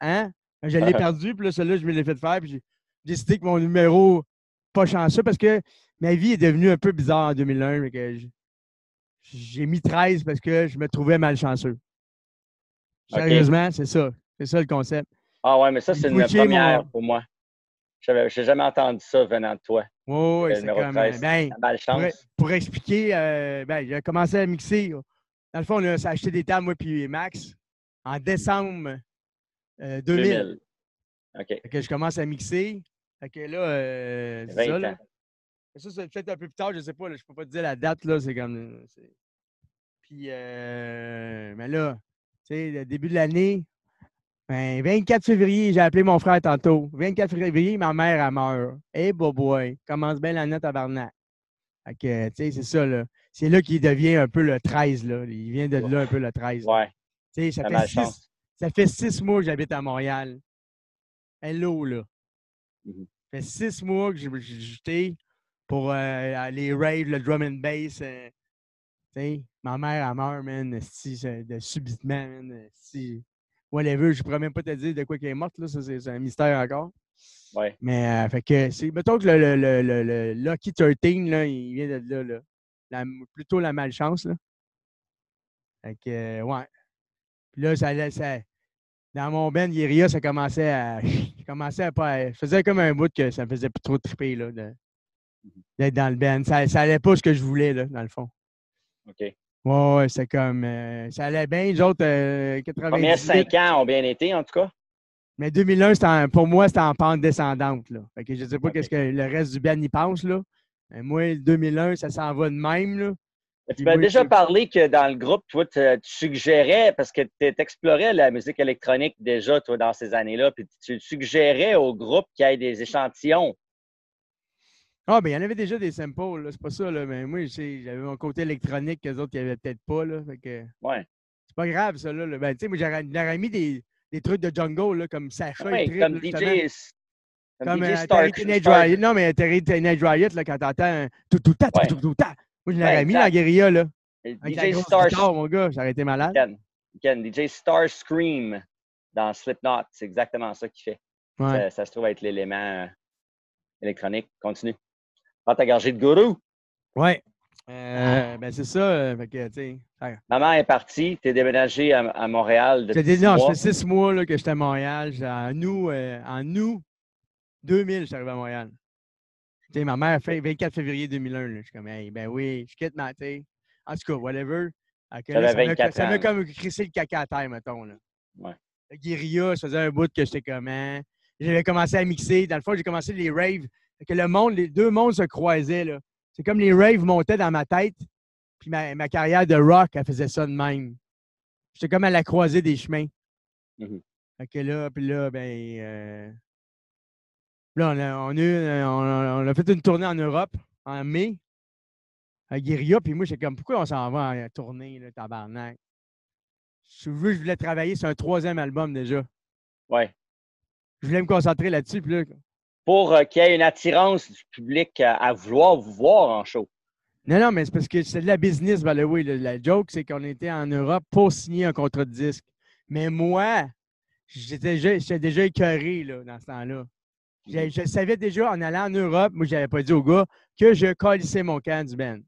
hein? Je l'ai perdu, puis là, celui-là, je me l'ai fait faire, puis décidé que mon numéro, pas chanceux, parce que ma vie est devenue un peu bizarre en 2001. J'ai mis 13 parce que je me trouvais malchanceux. Sérieusement, c'est ça. C'est ça le concept. Ah ouais, mais ça, c'est une première pour moi. Je n'ai jamais entendu ça venant de toi. Oui, c'est comme. 13, ben, pour, expliquer, ben, j'ai commencé à mixer. Dans le fond, on a acheté des tables, moi puis Max, en décembre 2000. 2000. OK. que je commence à mixer. Fait que là, c'est ça, là. Ça, c'est peut-être un peu plus tard, je ne sais pas, je ne peux pas te dire la date, là, c'est comme. Puis, mais là, tu sais, le début de l'année, ben, 24 février, j'ai appelé mon frère tantôt. 24 février, ma mère, a meurt. Hey, boy, commence bien l'année à Barnac. Fait que, tu sais, c'est ça, là. C'est là qu'il devient un peu le 13, là. Il vient de là un peu le 13. Ouais. Tu sais, ça, fait six, ça fait six mois que j'habite à Montréal. Hello, là. Mm-hmm. Ça fait six mois que j'ai jeté pour euh, les raves, le drum and bass. Euh, ma mère, a meurt, man, si, de subitement, man, si whatever. Je ne pourrais même pas te dire de quoi qu'elle est morte, là. C'est un mystère encore. Ouais. Mais, euh, fait que, c'est, mettons que le, le, le, le, Lucky 13, là, il vient de là, là. La, plutôt la malchance, là. Fait que, ouais. Puis là, ça, ça, dans mon band, Yeria, ça commençait à. commençait à pas. Je faisais comme un bout que ça me faisait plus trop triper, là, mmh d'être dans le band. Ça, ça allait pas ce que je voulais, là, dans le fond. OK. Ouais, c'est comme. Euh, ça allait bien. Les autres, euh, 98. 5 ans ont bien été, en tout cas? Mais 2001, pour moi, c'était en pente descendante. Là. Fait que je ne sais pas qu'est-ce que le reste du Ben y pense. Là. Mais moi, 2001, ça s'en va de même. Là. Tu m'as déjà parlé que dans le groupe, toi, tu suggérais, parce que tu explorais la musique électronique déjà, toi, dans ces années-là, puis tu suggérais au groupe qu'il y ait des échantillons ah, ben il y en avait déjà des samples. C'est pas ça, là. Mais moi, j'avais mon côté électronique que les autres, qui n'avaient peut-être pas, là. Fait que... Ouais. C'est pas grave, ça, là. Ben, tu sais, moi, j'aurais mis des, des, trucs de jungle, là, comme Sacha ouais, et comme DJ. Comme, DJ euh, Star, Teenage Riot. Non, mais Terry Teenage Riot, là, quand t'entends tout, tout, ta, tout, tout, ta. Moi, je l'aurais mis dans la guérilla, là. DJ Star. Mon gars, j'aurais été malade. Ken, Ken, DJ Star Scream dans Slipknot, c'est exactement ça qu'il fait. Ouais. Ça, ça, se trouve être l'élément euh, électronique. Continue. Prends ta gorgée de gourou. Oui. Euh, ben c'est ça. Euh, fait que. Maman est partie, tu es déménagé à, Montréal depuis Non, ça fait six mois là, que j'étais à Montréal. En août, euh, en août 2000, je suis arrivé à Montréal. Sais, ma mère a fait 24 février 2001. Là. Je suis comme, hey, ben oui, je quitte ma tête. En tout cas, whatever. ça m'a comme crissé le caca à terre, mettons. Là. Ouais. Le guérilla, ça faisait un bout que j'étais comment. J'avais commencé à mixer. Dans le fond, j'ai commencé les raves que le monde, les deux mondes se croisaient. Là. C'est comme les raves montaient dans ma tête, puis ma, carrière de rock, elle faisait ça de même. J'étais comme à la croisée des chemins. Fait que là, puis là, ben. Euh, là, on a, on, on, a, fait une tournée en Europe en mai à Guérilla, puis moi, j'étais comme, pourquoi on s'en va en tournée, là, tabarnak? Je, je voulais travailler sur un troisième album déjà. Ouais. Je voulais me concentrer là-dessus, là, pour euh, qu'il y ait une attirance du public à, vouloir vous voir en show. Non, non, mais c'est parce que c'est de la business, by the way. La joke, c'est qu'on était en Europe pour signer un contrat de disque. Mais moi, j'étais déjà, déjà écœuré là, dans ce temps-là. Je, savais déjà, en allant en Europe, moi, je n'avais pas dit au gars que je colissais mon camp du band.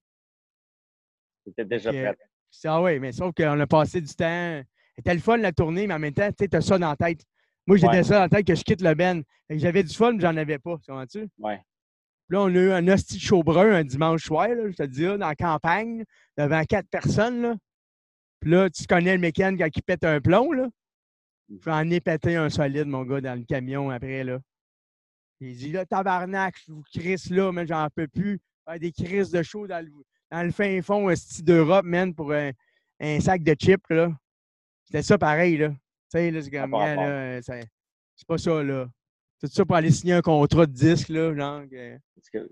C'était déjà prêt. Ah oui, mais sauf qu'on a passé du temps. C'était le fun la tournée, mais en même temps, tu as ça dans la tête. Moi, j'étais ça en tête que je quitte le Ben. J'avais du fun, mais j'en avais pas. Tu comprends-tu? Ouais. Là, on a eu un hostie de chaud brun un dimanche soir, là, je te dis, dans la campagne, devant quatre personnes. Là. Puis là, tu connais le mécanique il pète un plomb. Là. Mm. J'en ai pété un solide, mon gars, dans le camion après. là. Il dit, là, tabarnak, je vous crisse là, mais j'en peux plus. Faire des crises de chaud dans le, dans le fin fond d'Europe, man, pour un, un, sac de chips. là. C'était ça pareil, là. Tu sais, là, c'est là, c'est pas ça, là. Tout ça pour aller signer un contrat de disque, là, genre. Que...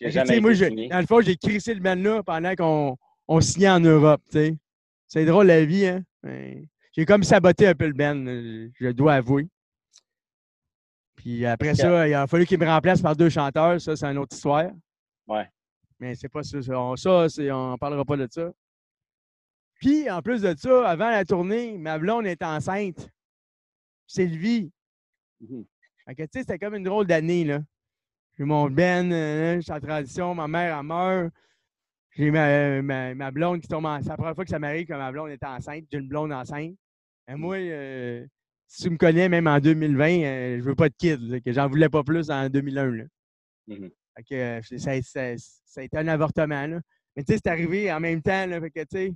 jamais moi, dans le fond, j'ai crissé le band là pendant qu'on on signait en Europe, tu sais. C'est drôle la vie, hein. J'ai comme saboté un peu le band, je dois avouer. Puis après ça, il a fallu qu'il me remplace par deux chanteurs. Ça, c'est une autre histoire. Ouais. Mais c'est pas ça. Ça, on ne parlera pas de ça. Puis, en plus de ça, avant la tournée, ma blonde est enceinte. Sylvie. Fait que, tu sais, c'était comme une drôle d'année, là. J'ai mon Ben, euh, je suis en transition, ma mère, elle meurt. J'ai ma, ma, blonde qui tombe enceinte. C'est la première fois que ça m'arrive que ma blonde est enceinte. J'ai une blonde enceinte. Et moi, euh, si tu me connais, même en 2020, je euh, je veux pas de kid. que j'en voulais pas plus en 2001. Là. Mmh que, ça, ça, ça, a été un avortement. Là. Mais tu sais, c'est arrivé en même temps. Là, fait que, tu sais,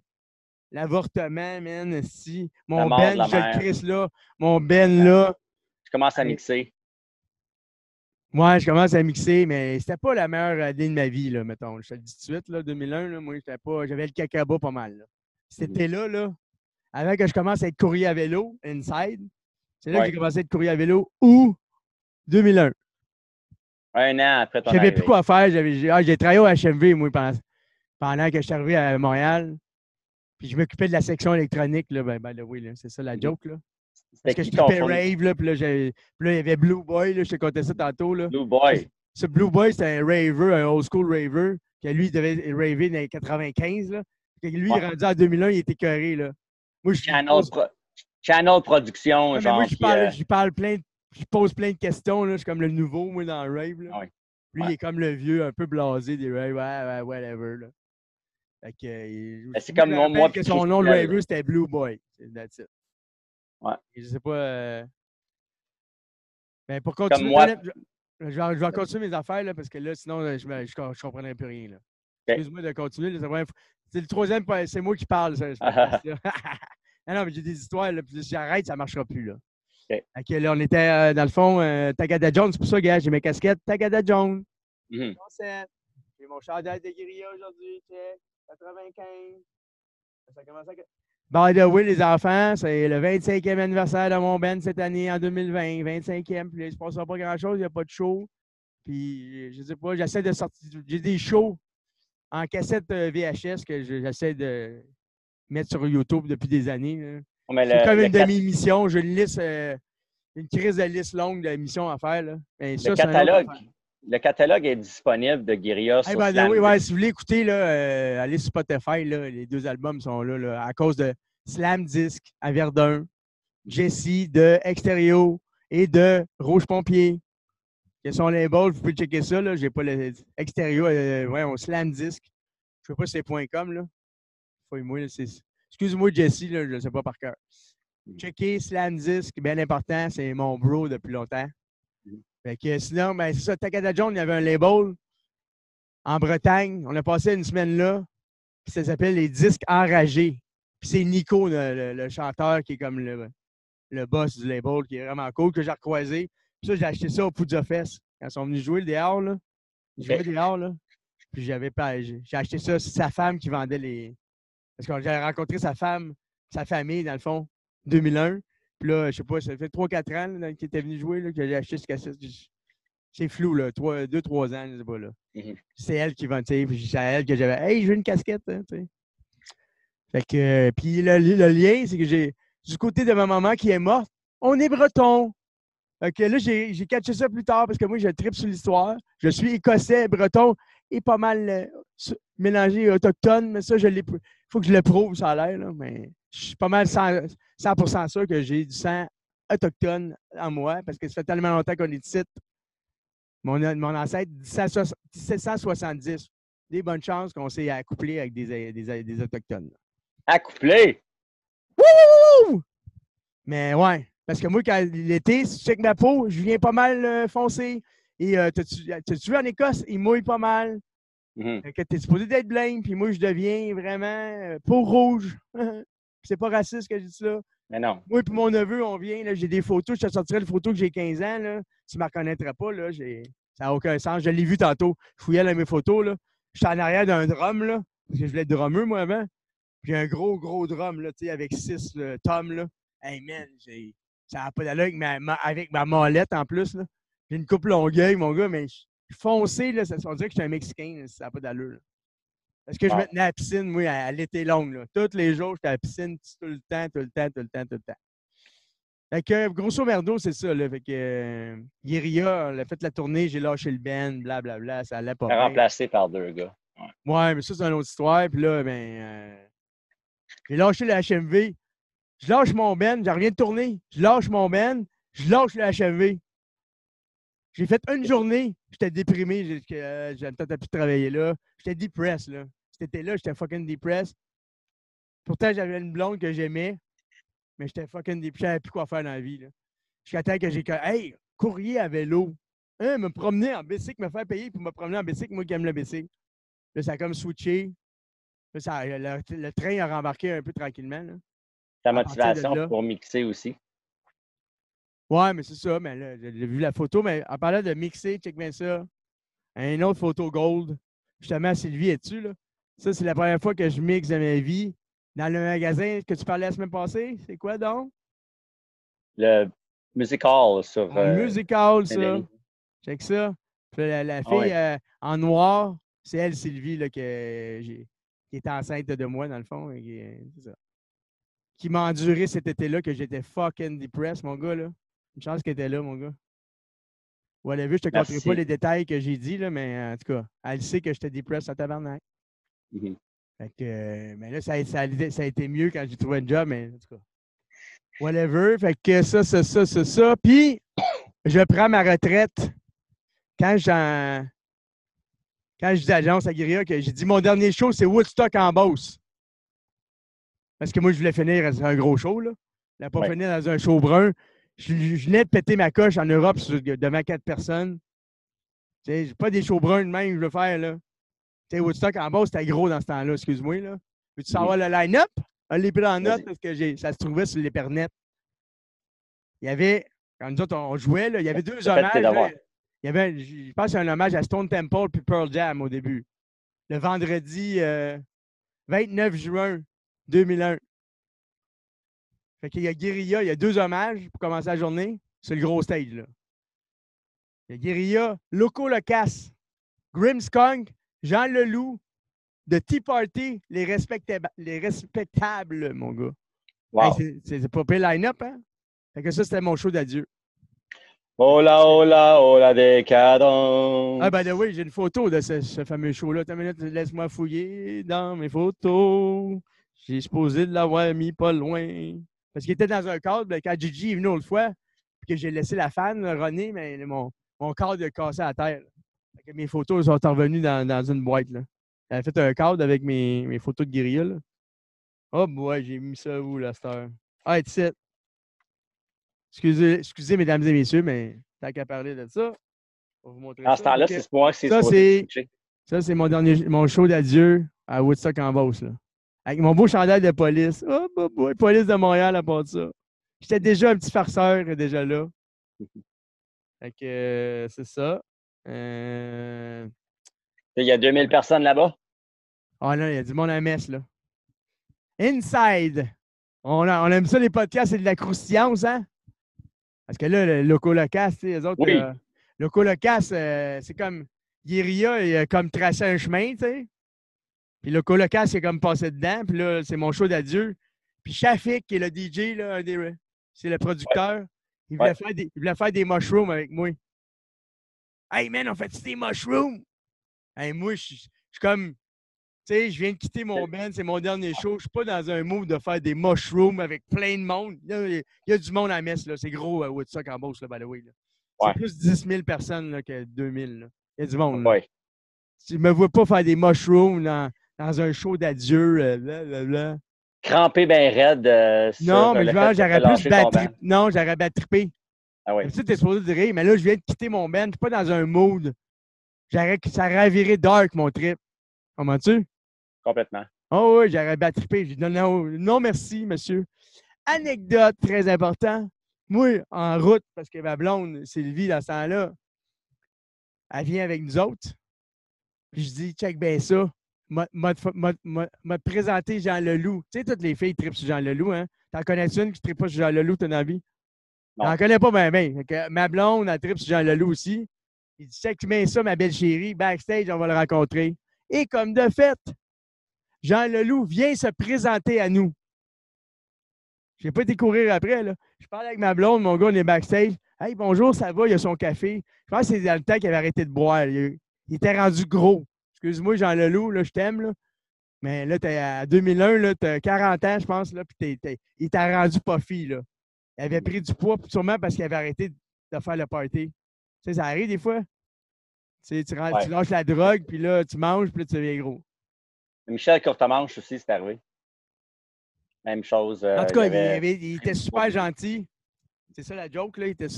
l'avortement, man, si. Mon Ben, je le crisse là. Mon Ben là. Je commence à mixer. Moi, je commence à mixer, mais c'était pas la meilleure année de ma vie, là, mettons. Je te le dis tout de suite, là, 2001, là, moi, j'étais pas. J'avais le cacaba pas mal. Là. C'était là, là, avant que je commence à être courrier à vélo, inside. C'est là que j'ai commencé à être courrier à vélo ou 2001. Un an après ton J'avais plus quoi faire. Ah, j'ai travaillé au HMV, moi, pendant, pendant que je suis arrivé à Montréal. Puis je m'occupais de la section électronique, là, ben, ben oui, c'est ça la joke, là. Parce que je tripais Rave, là, puis là, puis là, il y avait Blue Boy, là, je te contais ça tantôt, là. Blue Boy. Ce Blue Boy, c'était un raver, un old school raver, que lui, il devait raver dans les 95, là. Puis lui, il est rendu en 2001, il était carré, là. Moi, je Channel, pro... Channel Production, genre. Moi, je parle, euh, parle plein je pose plein de questions, là. Je suis comme le nouveau, moi, dans le rave, là. Lui, il est comme le vieux, un peu blasé des raves, ouais, ouais, whatever, là. Fait que, euh, c'est comme moi, moi que son nom de raver, c'était Blue Boy. That's it. Ouais. je sais pas. Euh... Ben, pour continuer, moi... je, vais, je, vais, continuer mes affaires là, parce que là, sinon, je ne je, je comprendrais plus rien. Excuse-moi de continuer. C'est le troisième, c'est moi qui parle. Ça, non, non, mais j'ai des histoires. Là, puis si j'arrête, ça ne marchera plus. Là. Okay. là, on était euh, dans le fond, euh, Tagada Jones. C'est pour ça, gars, j'ai mes casquettes Tagada Jones. Mm -hmm. J'ai mon chandail de guérilla aujourd'hui. 95. Ça commence à... By the way, les enfants, c'est le 25e anniversaire de mon band cette année, en 2020. 25e, puis il ne se passera pas grand-chose, il n'y a pas de show. Puis, je sais pas, j'essaie de sortir. J'ai des shows en cassette euh, VHS que j'essaie de mettre sur YouTube depuis des années. C'est comme une demi-émission. J'ai une liste, euh, une crise de liste longue d'émissions à faire. Là. Ben, le catalogue le catalogue est disponible de ben, oui, Si vous voulez écouter, là, euh, allez sur Spotify. Là, les deux albums sont là, à cause de Slam Disc à Verdun, Jesse de Extérieur et de Rouge Pompier. Quels sont les balls? Vous pouvez checker ça. Je n'ai pas le extérieur. Euh, ouais, on Slam Disc. Je ne sais pas si c'est .com. Là. Excuse-moi, Jesse, je ne sais pas par cœur. Checker Slam Disc, bien important. C'est mon bro depuis longtemps. Fait que sinon, ben, c'est ça, Takada Jones, il y avait un label en Bretagne. On a passé une semaine là. Puis ça s'appelle les disques enragés. Puis c'est Nico, le, chanteur, qui est comme le, le boss du label, qui est vraiment cool, que j'ai recroisé. Puis ça, j'ai acheté ça au Poudre Fest. Quand ils sont venus jouer le dehors, là. Ils jouaient dehors, là. Puis j'avais pas. J'ai acheté ça, c'est sa femme qui vendait les. Parce que j'avais rencontré sa femme, sa famille, dans le fond, 2001. Puis là, je sais pas, ça fait 3-4 ans qu'il était venu jouer, là, que j'ai acheté ce cassette. C'est flou, là. 2-3 ans, je sais pas, là. Mm-hmm. C'est elle qui vend, tu sais. C'est à elle que j'avais. Hey, je veux une casquette, hein, tu sais. Fait que. Euh, puis le, lien, c'est que j'ai. Du côté de ma maman qui est morte, on est breton. Fait que là, j'ai catché ça plus tard parce que moi, je tripe sur l'histoire. Je suis écossais, breton et pas mal euh, mélangé autochtone, mais ça, je l'ai. faut que je le prouve, ça a l'air. Mais je suis pas mal 100%, sûr que j'ai du sang autochtone en moi parce que ça fait tellement longtemps qu'on est ici. Mon, mon ancêtre, 1770. Des bonnes chances qu'on s'est accouplé avec des, des, des Autochtones. Accouplé? Wouh! Mais ouais, parce que moi, quand l'été, si tu checkes ma peau, je viens pas mal euh, foncé. Et euh, t'as-tu vu en Écosse, il mouille pas mal. Mm-hmm. Que t'es supposé d'être blême, puis moi, je deviens vraiment euh, peau rouge. c'est pas raciste que je dis ça. Mais non. Moi et mon neveu, on vient, j'ai des photos, je te sortirai une photo que j'ai 15 ans, là. Tu ne me reconnaîtrais pas, là. Ça n'a aucun sens. Je l'ai vu tantôt. Je fouillais dans mes photos, là. Je suis en arrière d'un drum, là. Parce que je voulais être drummer, moi, avant. Puis un gros, gros drum, là, tu sais, avec six tomes, là. Hey, man, ça n'a pas d'allure avec ma, avec ma molette, en plus, là. J'ai une coupe longueuil, mon gars, mais foncé, là. Ça, on dirait que je suis un Mexicain, ça n'a pas d'allure, parce que je me tenais à la piscine, moi, à, l'été longue. Là. Tous les jours, j'étais à la piscine tout le temps, tout le temps, tout le temps, tout le temps. Fait que, grosso merdo, c'est ça. Là. Fait que, euh, Guérilla, a fait la tournée, j'ai lâché le Ben, blablabla, bla, bla, ça allait pas remplacé par deux gars. Ouais. mais ça, c'est une autre histoire. Puis là, ben, euh, j'ai lâché le HMV. Je lâche mon Ben, j'ai rien de tourner. Je lâche mon Ben, je lâche le HMV. J'ai fait une journée, j'étais déprimé, j'ai euh, peut-être plus travailler là. J'étais depressed, là. C'était là, j'étais fucking depressed. Pourtant, j'avais une blonde que j'aimais, mais j'étais fucking depressed, je savais plus quoi faire dans la vie, là. Jusqu'à temps que j'ai Hey, courrier à vélo. hein, me promener en bicycle, me faire payer pour me promener en bicycle, moi qui aime le bicycle. Là, ça a comme switché. Là, ça, le, train a rembarqué un peu tranquillement. Là, Ta motivation pour mixer aussi. Ouais, mais c'est ça. Mais là, j'ai vu la photo, mais en parlant de mixer, check bien ça. Une autre photo gold. Justement, Sylvie est dessus, là? Ça, c'est la première fois que je mixe de ma vie. Dans le magasin que tu parlais la semaine passée, c'est quoi donc? Le musical sur. Le euh, musical, ça. Check ça. la, ah fille euh, en noir, c'est elle, Sylvie, là, que qui est enceinte de moi, dans le fond. Qui m'a enduré cet été-là, que j'étais fucking depressed, mon gars. Là. Une chance qu'elle était là, mon gars. Whatever, je te conterai pas les détails que j'ai dit, là, mais en tout cas, elle sait que j'étais depressed à tabarnak. Mm fait que, mais là, ça, ça, a été mieux quand j'ai trouvé un job, mais en tout cas. Whatever. Fait que ça, ça, ça, ça, ça. Puis, je prends ma retraite quand j'en. Quand je dis à l'agence à Guérilla que j'ai dit mon dernier show, c'est Woodstock en Beauce. Parce que moi, je voulais finir un gros show, là. Je pas finir dans un show brun. Je, venais de péter ma coche en Europe devant quatre personnes. Je n'ai pas des shows bruns de même, je veux faire, là. Tu sais, Woodstock en bas, c'était gros dans ce temps-là, excuse-moi, là. Veux-tu savoir le line-up? On l'a pris en note parce que ça se trouvait sur l'Épernet. Il y avait, quand nous autres, on jouait, là, il y avait deux hommages. il y avait, je pense, un hommage à Stone Temple puis Pearl Jam au début. Le vendredi 29 euh, juin 2001. Fait qu'il y a Guérilla, il y a deux hommages pour commencer la journée. C'est le gros stage, là. Il y a Guérilla, Loco Locas, Grimmskunk, Jean Leloup, The Tea Party, les, respectables, les respectables, mon gars. Wow. c'est pas pire line-up, hein? Fait que ça, c'était mon show d'adieu. Hola, hola, hola, décadence. Ah, ben oui, j'ai une photo de ce, ce fameux show-là. Laisse-moi fouiller dans mes photos. J'ai supposé de l'avoir mis pas loin. Parce qu'il était dans un cadre, ben, quand Gigi est venu l'autre fois, puis que j'ai laissé la fan, René, mais mon, mon cadre a cassé à terre. mes photos sont revenues dans, dans une boîte. Là. Elle fait un cadre avec mes, mes photos de guérilla. Oh, ouais, j'ai mis ça où, la star? Ah, c'est Excusez, excusez, mesdames et messieurs, mais t'as qu'à parler de ça. On va vous montrer Dans ce temps-là, c'est moi que c'est ça. C'est, ça, c'est mon dernier mon show d'adieu à Woodstock en Beauce. Là. Avec mon beau chandail de police. Oh, bah, bah, police de Montréal à part ça. J'étais déjà un petit farceur déjà là. Fait que euh, c'est ça. Euh, il y a 2000 personnes là-bas? Ah non, il y a du monde à messe, là. Inside. On, on aime ça, les podcasts, c'est de la croustillance, hein? Parce que là, le Loco Locas, les autres. Oui. Euh, c'est comme. Guérilla, il a comme tracé un chemin, tu sais. Puis le colocasse, c'est comme passé dedans. Puis là, c'est mon show d'adieu. Puis Shafik, qui est le DJ, là, c'est le producteur, il, voulait faire des, il voulait faire des mushrooms avec moi. Hey man, on fait des mushrooms? Hey, moi, je suis comme. Tu sais, je viens de quitter mon band, c'est mon dernier show. Je suis pas dans un mood de faire des mushrooms avec plein de monde. Il y a, du monde à messe, là. C'est gros à Woodstock en Beauce, là, by the way. C'est plus de 10 000 personnes là, que 2000. Là. Il y a du monde. Là. Tu me vois pas faire des mushrooms dans, dans un show d'adieu. Euh, Crampé bien raide. Euh, non, mais j'aurais plus battre. Non, j'aurais battrippé. Ah oui. Tu es supposé dire, mais là, je viens de quitter mon band. Je suis pas dans un mood. Ça aurait viré dark, mon trip. Comment-tu? Complètement. Oh oui, j'aurais battrippé. J'ai dit non, non, merci, monsieur. Anecdote très importante. Moi, en route, parce que ma blonde, Sylvie, dans ce temps-là, elle vient avec nous autres. Puis je dis, check bien ça m'a présenté Jean Leloup. Tu sais, toutes les filles tripent sur Jean Leloup, hein? T'en connais une qui tripe pas sur Jean Leloup, ton avis? T'en connais pas bien, bien. Ma blonde, elle tripe sur Jean Leloup aussi. Il dit, tu mets ça, ma belle chérie, backstage, on va le rencontrer. Et comme de fait, Jean Leloup vient se présenter à nous. Je n'ai pas été courir après. Là. Je parle avec ma blonde, mon gars, on est backstage. Hey, bonjour, ça va, il y a son café. Je pense que c'est dans le temps qu'il avait arrêté de boire. il était rendu gros. Excuse-moi, Jean Leloup, là, je t'aime, là. Mais là, es à 2001, là, as 40 ans, je pense, là, puis il t'a rendu pas fille, là. Il avait pris du poids, sûrement parce qu'il avait arrêté de faire le party. Tu sais, ça arrive des fois. Tu, sais, tu, lâches la drogue, puis là, tu manges, puis là, tu deviens gros. Michel Courtemanche aussi, c'est arrivé. Même chose. en tout cas, il, était super gentil. C'est ça la joke, là. Il était...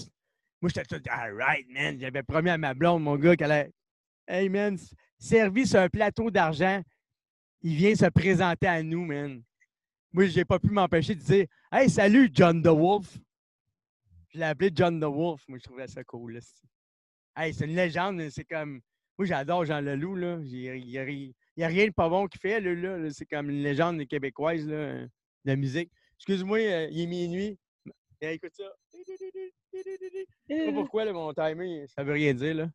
Moi, j'étais tout, all right, man. J'avais promis à ma blonde, mon gars, qu'elle allait, hey, man, servi sur un plateau d'argent, il vient se présenter à nous, man. Moi, j'ai pas pu m'empêcher de dire, hey, salut, John the Wolf. Je l'ai appelé John the Wolf. Moi, je trouvais ça cool. Là. Hey, c'est une légende. C'est comme. Moi, j'adore Jean Leloup. Là. Il n'y a, a, rien de pas bon qu'il fait. Là, là. C'est comme une légende québécoise là, de la musique. Excuse-moi, euh, il est minuit. écoute ça. Je sais pas pourquoi là, mon timing, ça veut rien dire. Là.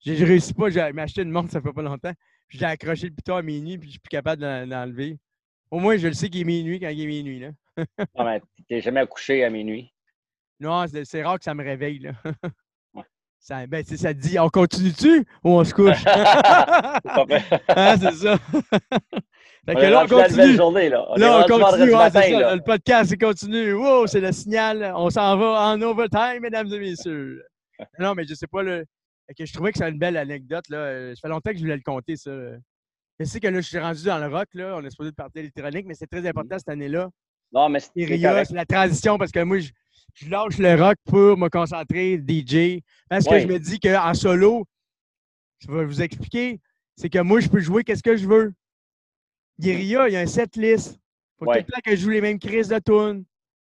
J'ai réussi pas. J'ai acheté une montre, ça fait pas longtemps. J'ai accroché le piton à minuit, puis je suis plus capable d'enlever. Au moins, je le sais qu'il est minuit quand il est minuit. Là. non, mais t'es jamais couché à minuit. Non, c'est rare que ça me réveille. Là. Ça, ben, ça dit, on continue-tu ou on se couche? ah, c'est ça. fait que là, on continue. Journée, là. On là, on continue. Ouais, ça. Le podcast, continue. Wow, c'est le signal. On s'en va en overtime, mesdames et messieurs. non, mais je sais pas. Là, que je trouvais que c'est une belle anecdote. Là. Ça fait longtemps que je voulais le compter, ça. Je sais que là, je suis rendu dans le rock. Là. On est supposé de partir électronique, mais c'est très important cette année-là. Non, mais c'est la transition parce que moi, je, je lâche le rock pour me concentrer DJ. Parce que je me dis qu'en solo, je vais vous expliquer, c'est que moi, je peux jouer qu'est-ce que je veux. Guerilla, il y a un set list. Faut tout le temps que je joue les mêmes crises de tunes.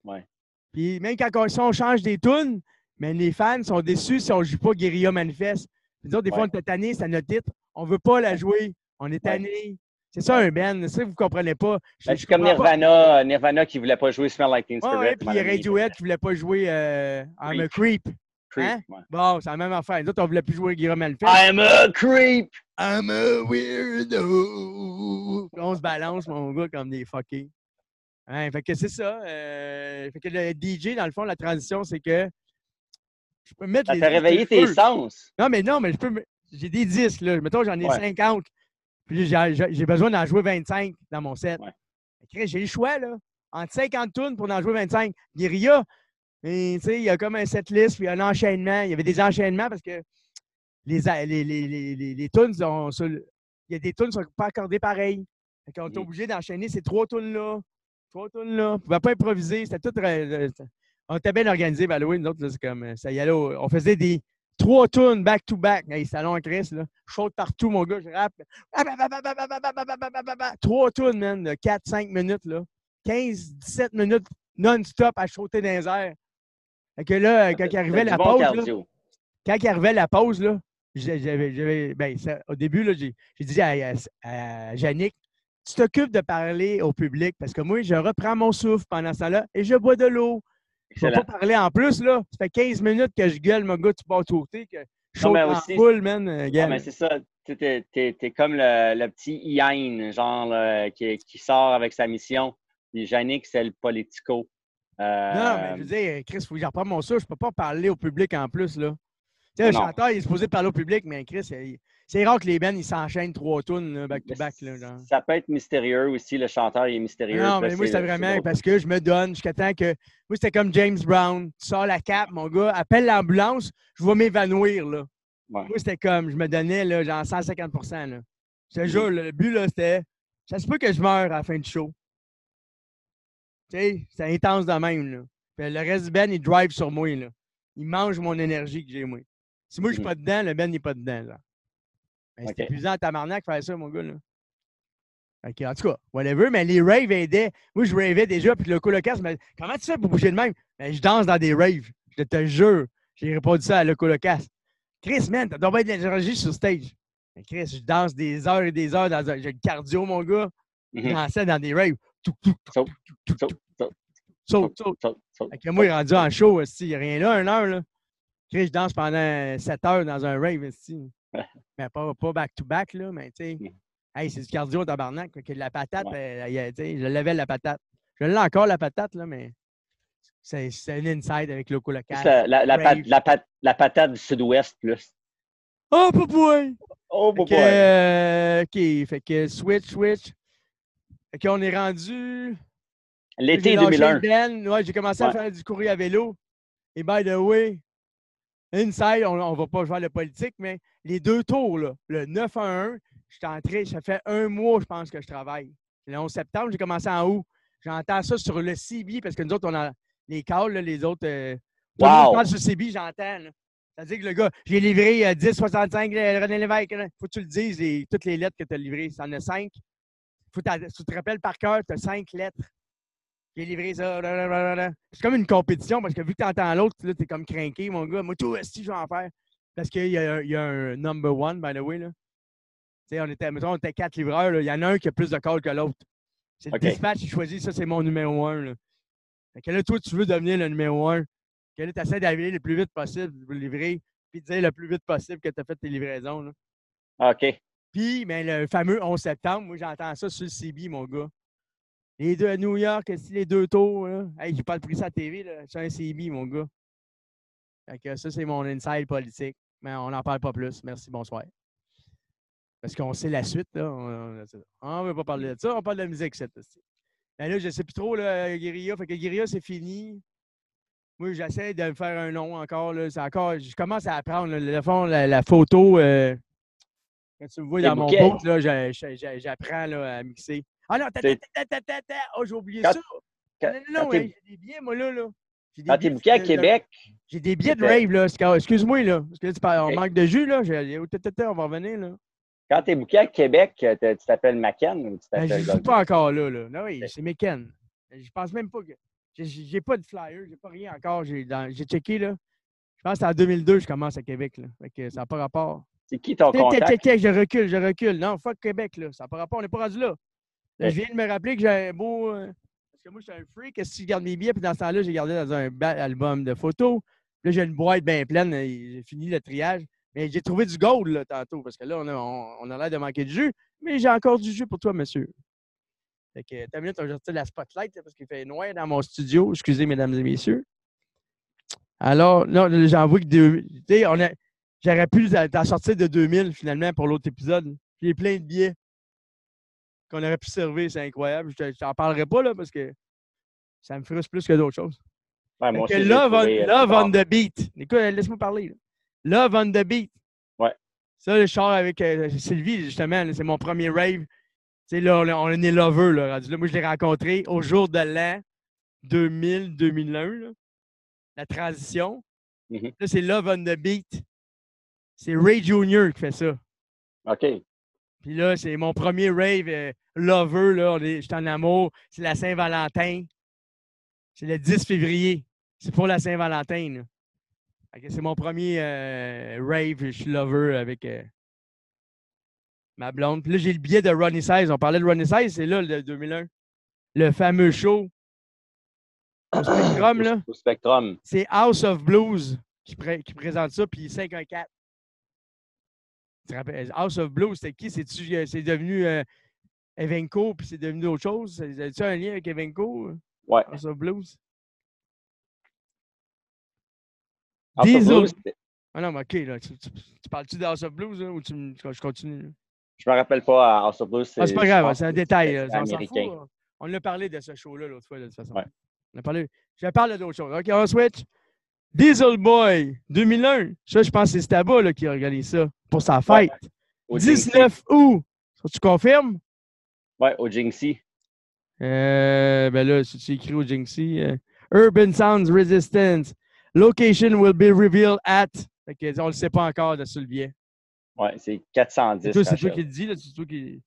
Ouais. Puis même quand on change des tunes, mais les fans sont déçus si on ne joue pas Guerilla Manifest. des fois, on est tanné, c'est notre titre. On ne veut pas la jouer. On est tanné. C'est ça un ça vous ne comprenez pas. Je, ben, comme Nirvana, Nirvana qui ne voulait pas jouer Smell Like Teen Spirit. Ouais, puis Radiohead qui ne voulait pas jouer euh, I'm a Creep. creep hein? Bon, c'est la même affaire. Nous autres, on ne voulait plus jouer Guillaume Manifest. I'm a creep! I'm a weirdo! on se balance, mon gars, comme des fuckés. Hein, fait que c'est ça. Euh, fait que le DJ, dans le fond, la transition, c'est que je peux mettre ça les. réveillé tes sens. Non, mais non, mais je peux. J'ai des disques, là. Mettons, j'en ai 50. Puis j'ai besoin d'en jouer 25 dans mon set. J'ai le choix, là. Entre 50 tunes pour en jouer 25. Guerilla, il y a comme un set list, puis un enchaînement. Il y avait des enchaînements parce que les, les, les, les, tunes. Il y a des tunes qui ne sont pas accordées pareil. On est obligé d'enchaîner ces trois tunes-là. Trois tunes-là. On ne pouvait pas improviser. C'était tout. On était bien organisé, Valoué. Nous autres, c'est comme. Ça y allait. On faisait des, Trois tunes back-to-back. Hey, salon Chris, là. Chaude partout, mon gars, je rappe. Trois tunes, man, de 4-5 minutes, là. 15-17 minutes non-stop à chauter dans les airs. Fait que là, quand il arrivait la pause, là, quand il arrivait la pause, là, j'avais, ben, au début, là, j'ai, dit à, à, Yannick, tu t'occupes de parler au public parce que moi, je reprends mon souffle pendant ça là et je bois de l'eau. Je ne pas parler en plus, là. Ça fait 15 minutes que je gueule, mon gars, tu pars tourter, que je suis en foule, man. Euh, non, mais c'est ça. Tu es, comme le, petit Ian, genre, qui, qui, sort avec sa mission. Puis Yannick, c'est le politico. Euh... Non, mais je veux dire, Chris, il faut que j'en mon souffle. Je ne peux pas parler au public en plus, là. Tu sais, le chanteur, il est supposé parler au public, mais Chris, il, c'est rare que les bands, ils s'enchaînent trois tunes back-to-back. Ça peut être mystérieux aussi, le chanteur il est mystérieux. Non, mais moi, c'est vraiment parce que je me donne jusqu'à temps que. Moi, c'était comme James Brown. Tu sors la cape, mon gars, appelle l'ambulance, je vais m'évanouir. là. Moi, c'était comme, je me donnais là, genre 150 là. Je te mm-hmm. jure, le but, là, c'était. Ça se peut que je meure à la fin du show. Tu sais, c'est intense de même. Là. Puis le reste du band, il drive sur moi. Là. Il mange mon énergie que j'ai, moi. Si moi, je suis mm-hmm. pas dedans, le band n'est pas dedans. Là. Ben, c'est épuisant à tabarnak faire ça, mon gars. Là. en tout cas, whatever, mais les raves aidaient. Moi, je ravais déjà, puis le colocasse me Comment tu fais pour bouger de même? Ben, je danse dans des raves. Je te jure. J'ai répondu ça à le colocasse. Chris, man, t'as pas de l'énergie sur stage. Ben, Chris, je danse des heures et des heures dans un. J'ai le cardio, mon gars. Je mm-hmm. dansais dans des raves. Saute, saute, saute. Moi, il est rendu en show, il n'y a rien là, une heure. Là. Chris, je danse pendant 7 heures dans un rave. Ici. mais pas, pas back-to-back, là, mais tu sais, mmh. hey, c'est du cardio tabarnak. Que la patate, euh, je levais la patate. Je l'ai encore, la patate, là, mais c'est un inside avec le local. La, la, la, la, patate du sud-ouest, plus. Oh, boy! Oh, boy! Euh, OK, fait que switch, switch. OK, on est rendu. L'été 2001. Ouais, j'ai commencé à faire du courrier à vélo. Et by the way, inside, on ne va pas jouer le politique, mais les deux tours, là, le 9 à 1, je suis entré, ça fait un mois, je pense, que je travaille. Le 11 septembre, j'ai commencé en août. J'entends ça sur le CB parce que nous autres, on a les calls, les autres, euh, Tout le sur CB, j'entends. C'est-à-dire que le gars, j'ai livré 10,65 euh, René Lévesque. Faut que tu le dises, toutes les lettres que tu as livrées. Ça en a cinq. Faut tu te rappelles par cœur, tu as cinq lettres. J'ai livré ça. C'est comme une compétition parce que vu que tu entends l'autre, tu es comme craqué, mon gars. Moi, tout, si je vais en faire. Parce qu'il y, a, un number one, by the way. Là. on était, mettons, on était quatre livreurs. Il y en a un qui a plus de calls que l'autre. C'est le dispatch qui choisit, ça, c'est mon numéro un. Là. Fait que là, toi, tu veux devenir le numéro un. Que là, tu essaies d'arriver le plus vite possible, de livrer, puis de dire le plus vite possible que tu as fait tes livraisons. Là. OK. Puis, mais ben, le fameux 11 septembre, moi, j'entends ça sur le CB, mon gars. Les deux à New York, les deux tours, là. Hey, j'ai pas pris ça à la TV, là. C'est un CB, mon gars. Fait que ça, c'est mon inside politique. Mais on n'en parle pas plus. Merci, bonsoir. Parce qu'on sait la suite, là. On ne veut pas parler de ça, on parle de la musique, cette Mais là, je ne sais plus trop, là, Guérilla. Fait que Guérilla, c'est fini. Moi, j'essaie de me faire un nom encore. Là. encore je commence à apprendre. le fond, la, photo, euh, quand tu me vois dans mon boat, j'apprends à mixer. Ah non, oh, j'ai oublié ça. non, non, non, j'ai des billets, moi, là. là. Quand t'es bouqué à Québec. J'ai des billets de rave, là. Excuse-moi, là. Parce que là, tu parles, on manque de jus, là. On va revenir, là. Quand t'es bouqué à Québec, tu t'appelles McKen ou tu ben, t'appelles. Je ne suis pas encore là, là. Non, oui, c'est McKen. Je pense même pas que. J'ai pas de flyer, j'ai pas rien encore. J'ai checké, là. Je pense que c'est en 2002 je commence à Québec, là. Fait que ça n'a pas rapport. C'est qui ton contact? Je recule, je recule. Non, fuck Québec, là. Ça n'a pas rapport, on n'est pas rendu là. Je viens de me rappeler que j'ai un beau. Euh, parce que moi, je suis un freak. Si je garde mes billets, puis dans ce temps-là, j'ai gardé dans un album de photos. Là, j'ai une boîte bien pleine. J'ai fini le triage. Mais j'ai trouvé du gold là, tantôt, parce que là, on a, on, a l'air de manquer de jus. Mais j'ai encore du jus pour toi, monsieur. Fait que, ta minute, on va la spotlight parce qu'il fait noir dans mon studio. Excusez, mesdames et messieurs. Alors, là, j'en vois que a, j'aurais pu t'en sortir de 2000 finalement pour l'autre épisode. J'ai plein de billets qu'on aurait pu servir. C'est incroyable. Je t'en parlerai pas là parce que ça me frustre plus que d'autres choses. Ouais, moi love, on, euh, love on, the beat. Écoute, laisse-moi parler. Love on the beat. Ouais. Ça, le char avec euh, Sylvie, justement, c'est mon premier rave. Tu sais, là, on, est lover, là, Moi, je l'ai rencontré au jour de l'an 2000-2001, la transition. Mm-hmm. Là, c'est Love on the Beat. C'est Ray Jr. qui fait ça. OK. Puis là, c'est mon premier rave euh, lover, là. Je suis en amour. C'est la Saint-Valentin. C'est le 10 février. C'est pour la Saint-Valentin, C'est mon premier euh, rave. Je suis lover avec. Euh, ma blonde. Puis là, j'ai le billet de Ronnie 16. On parlait de Ronnie 16, c'est là, le 2001. Le fameux show au Spectrum, là. Au Spectrum. C'est House of Blues qui, présente ça, puis 514. House of Blues, c'était qui? Euh, c'est devenu euh, Evenco, puis c'est devenu autre chose? C'est un lien avec Evenco? Ouais. House of Blues? House of Blues, ah non, mais OK, là, tu, parles-tu de House of Blues ou tu, je continue? Je me rappelle pas à House of Blues. Ah, c'est pas grave, c'est un détail. On, on a parlé de ce show-là l'autre fois, de toute façon. Ouais. On a parlé. Je parle d'autres choses. OK, on switch. Diesel Boy, 2001. Ça, je pense que c'est Staba là, qui organise ça pour sa fête. 19 août. tu confirmes? Ouais, au Jinxie. Euh, ben là, si tu écris au Jinxie. Euh, Urban Sounds Resistance. Location will be revealed at on ne le sait pas encore de sur le billet. Oui, c'est 410. C'est toi, qui le dis, c'est toi qui.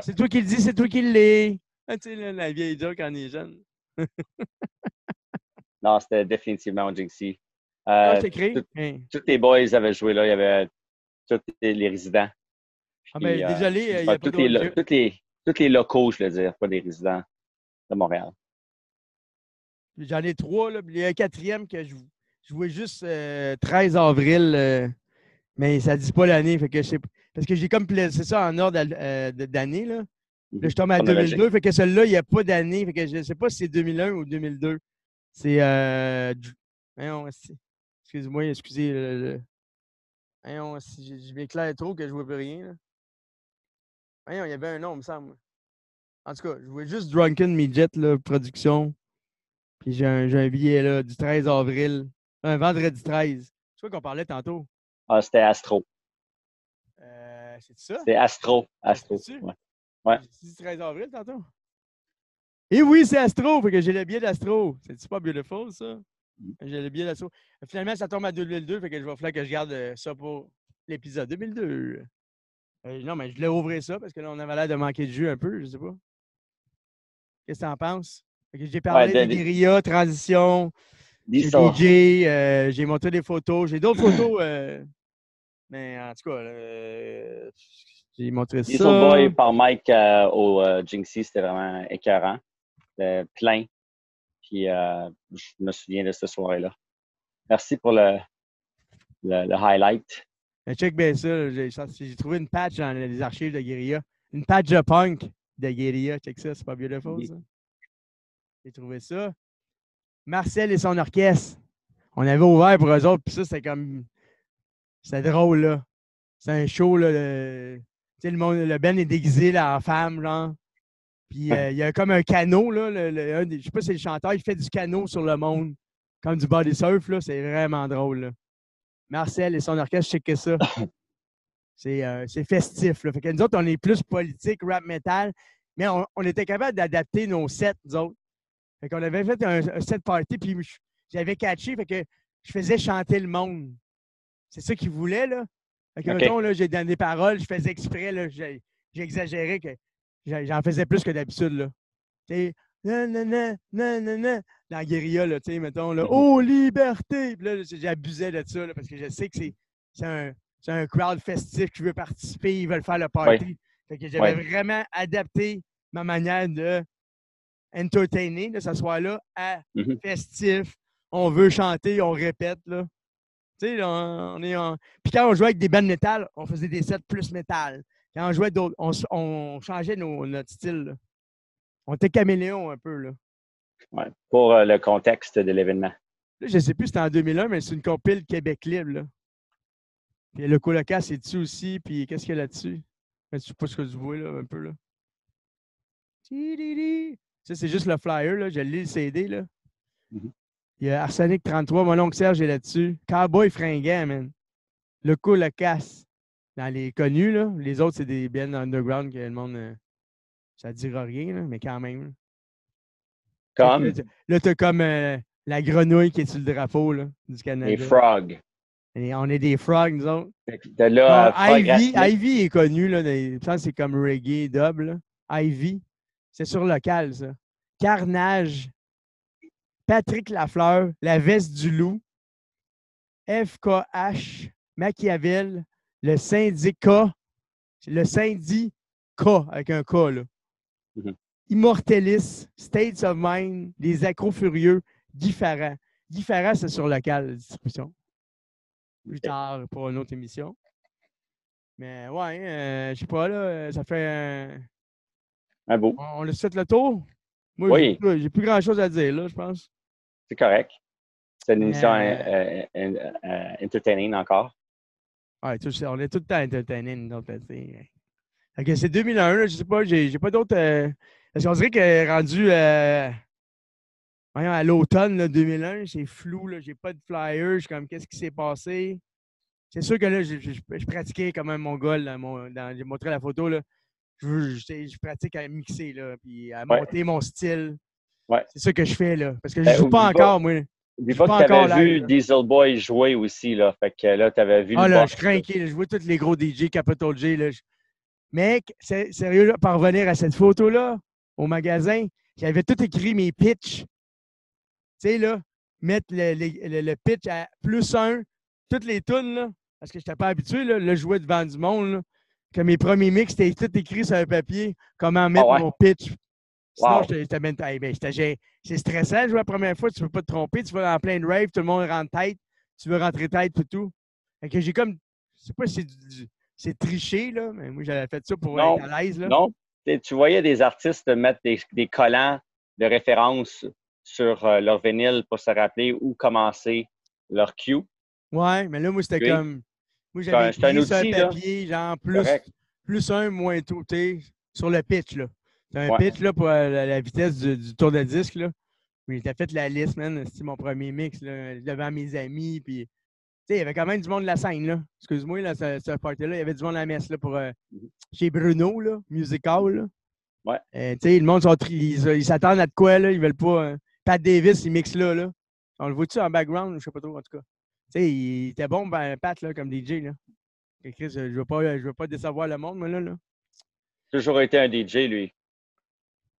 C'est toi qui le dis, c'est toi qui l'es. Ah, tu sais, la vieille joke quand on est jeune. non, c'était définitivement au Jinxie. Euh, ah, hein. Tous les boys avaient joué là. Il y avait tous les, résidents. ah, ben, euh, désolé, il y a tous, les, tous, les, locaux, je veux dire, pas les résidents de Montréal. J'en ai trois. Là. Il y a un quatrième que je, je jouais juste 13 euh, avril, euh, mais ça ne dit pas l'année. Fait que parce que j'ai comme c'est ça en ordre euh, d'année. Là. là. je tombe à 2002. Fait que celui-là, il n'y a pas d'année. Fait que je ne sais pas si c'est 2001 ou 2002. C'est. Excuse-moi, excusez. Le, je m'éclaire trop que je ne vois plus rien. il y avait un nom, il me semble. En tout cas, je jouais juste Drunken Midget, là, production. Puis j'ai un, un, billet là, du 13 avril un vendredi 13. C'est quoi qu'on parlait tantôt? Ah, c'était Astro. Euh, c'est ça? C'est Astro. Astro. Ouais. ouais. C'est 13 avril tantôt? Et oui, c'est Astro, fait que j'ai le billet d'Astro. C'est-tu pas beautiful, ça? J'ai le billet d'assaut. Finalement, ça tombe à 2002, fait que je vais falloir que je garde euh, ça pour l'épisode 2002. Euh, non, mais je voulais ouvrir ça parce que là, on avait l'air de manquer de jus un peu, je sais pas. Qu'est-ce que tu en penses? J'ai parlé de guérilla, transition, DJ, euh, j'ai montré des photos. J'ai d'autres photos, mais en tout cas, j'ai montré ça. Diesel Boy par Mike au Jinxie, c'était vraiment écœurant. Plein. Puis euh, je me souviens de cette soirée-là. Merci pour le, le, highlight. check bien ça. J'ai trouvé une patch dans les archives de Guerilla. Une patch de punk de Guerilla. Check ça, c'est pas beautiful, ça. J'ai trouvé ça. Marcel et son orchestre. On avait ouvert pour eux autres, puis ça, c'était comme. C'était drôle, là. C'est un show, là. Le... Tu sais, le, monde, le Ben est déguisé là, en femme, genre. Puis euh, il y a comme un canot, là. Le, je sais pas si c'est le chanteur, il fait du canot sur le monde, comme du body surf, là. C'est vraiment drôle, Marcel et son orchestre, que ça. Euh, c'est festif, là. Fait que nous autres, on est plus politique, rap metal, mais on, était capable d'adapter nos sets, nous autres. Fait qu'on avait fait un, set party, puis j'avais catché, fait que je faisais chanter le monde. C'est ça qu'ils voulaient, là. Fait que, okay. là, j'ai donné des paroles, je faisais exprès, là, j'exagérais que J'en faisais plus que d'habitude, là. Tu sais, nan, dans la guérilla, là, tu sais, mettons, là, oh, liberté! Puis là, j'abusais de ça, là, parce que je sais que c'est un, un crowd festif qui veut participer, ils veulent faire le party. Fait que j'avais vraiment adapté ma manière de entertainer, de s'asseoir là, à mm-hmm. festif. On veut chanter, on répète, là. Tu sais, on, est en... Puis quand on jouait avec des bandes métal, on faisait des sets plus métal. Quand on jouait d'autres, on, changeait notre style. On était caméléon un peu. Là. Ouais, pour euh, le contexte de l'événement. je ne sais plus, c'était en 2001, mais c'est une compile Québec libre. Là. Puis le colocasse est dessus aussi. Puis qu'est-ce qu'il y a là-dessus? Je ne sais pas ce que tu vois là, un peu. là. Ça, c'est juste le flyer. Là. J'ai lu le CD. Là. Mm-hmm. Il y a Arsenic 33, mon oncle Serge est là-dessus. Cowboy fringant, man. Le colocasse dans les connus, là. Les autres, c'est des bands underground que le monde. Euh, ça ne dira rien, là, mais quand même. Comme. Là, tu as comme euh, la grenouille qui est sur le drapeau là, du Canada. Les frogs. on est des frogs, nous autres. De là, Ivy, Ivy est connu, là. je pense c'est comme reggae dub, Ivy. C'est sur local, ça. Carnage. Patrick Lafleur, La Veste du Loup. FKH. Machiavel le syndicat, le syndicat avec un K, là. Mm-hmm. Immortalis, States of Mind, Les Accros Furieux, Différents. Différents, c'est sur local, la distribution. Plus tard pour une autre émission. Mais ouais, euh, je sais pas, là, ça fait un. Un beau. On, a fait le tour? Moi, oui. j'ai plus grand chose à dire, là, je pense. C'est correct. C'est une émission euh, euh, entertaining encore. Ouais, on est tout le temps entertaining, nous autres. c'est 2001, là, je sais pas, j'ai pas d'autres. Euh, parce qu'on dirait que rendu euh, à l'automne 2001, c'est flou, j'ai pas de flyer, je suis comme qu'est-ce qui s'est passé? C'est sûr que là, je, je, pratiquais comme un mongol, j'ai montré la photo, là. Je, je, pratique à mixer, là, puis à monter mon style. Ouais. C'est ça que je fais, là. Parce que je ne ben, joue pas encore, moi. Des fois que tu avais vu Diesel Boy jouer aussi, là. Fait que là, tu avais vu. Ah, là, je craquais. Je vois tous les gros DJ, Capital J. Là. Mec, sérieux, là, pour revenir à cette photo-là, au magasin, j'avais tout écrit mes pitchs. Tu sais, là, mettre le, le, pitch à plus un, toutes les tunes, là, parce que je n'étais pas habitué, là, le jouer devant du monde, là, que mes premiers mix, c'était tout écrit sur un papier, comment mettre ah mon pitch Sinon, ben, c'est stressant de jouer la première fois, tu ne peux pas te tromper, tu vas en plein rave, tout le monde rentre tête, tu veux rentrer tête et tout. Fait que j'ai comme, je sais pas si c'est triché, là, mais moi j'avais fait ça pour être à l'aise. Non, tu voyais des artistes mettre des, des collants de référence sur euh, leur vinyle pour se rappeler où commencer leur cue. Ouais, mais là, moi, c'était comme. Moi, j'avais un, outil, un papier, genre plus, plus un, moins tout, sur le pitch, là. C'est un pitch là, pour euh, la, vitesse du, tour de disque. Là. Mais t'as fait la liste, man. C'était mon premier mix là, devant mes amis. Puis, il y avait quand même du monde de la scène. là. Excuse-moi, là, ce, party-là, il y avait du monde à la messe là, pour, euh, mm-hmm. chez Bruno, là, Musical. Là. Ouais. Euh, le monde, ils s'attendent à de quoi, là. Ils veulent pas. Pat Davis, il mixe là. là. On le voit-tu en background? Je sais pas trop, en tout cas. Il était bon, ben, Pat, là, comme DJ, là. Chris, je ne veux, pas, je veux pas décevoir le monde, moi, là. là. Toujours été un DJ, lui.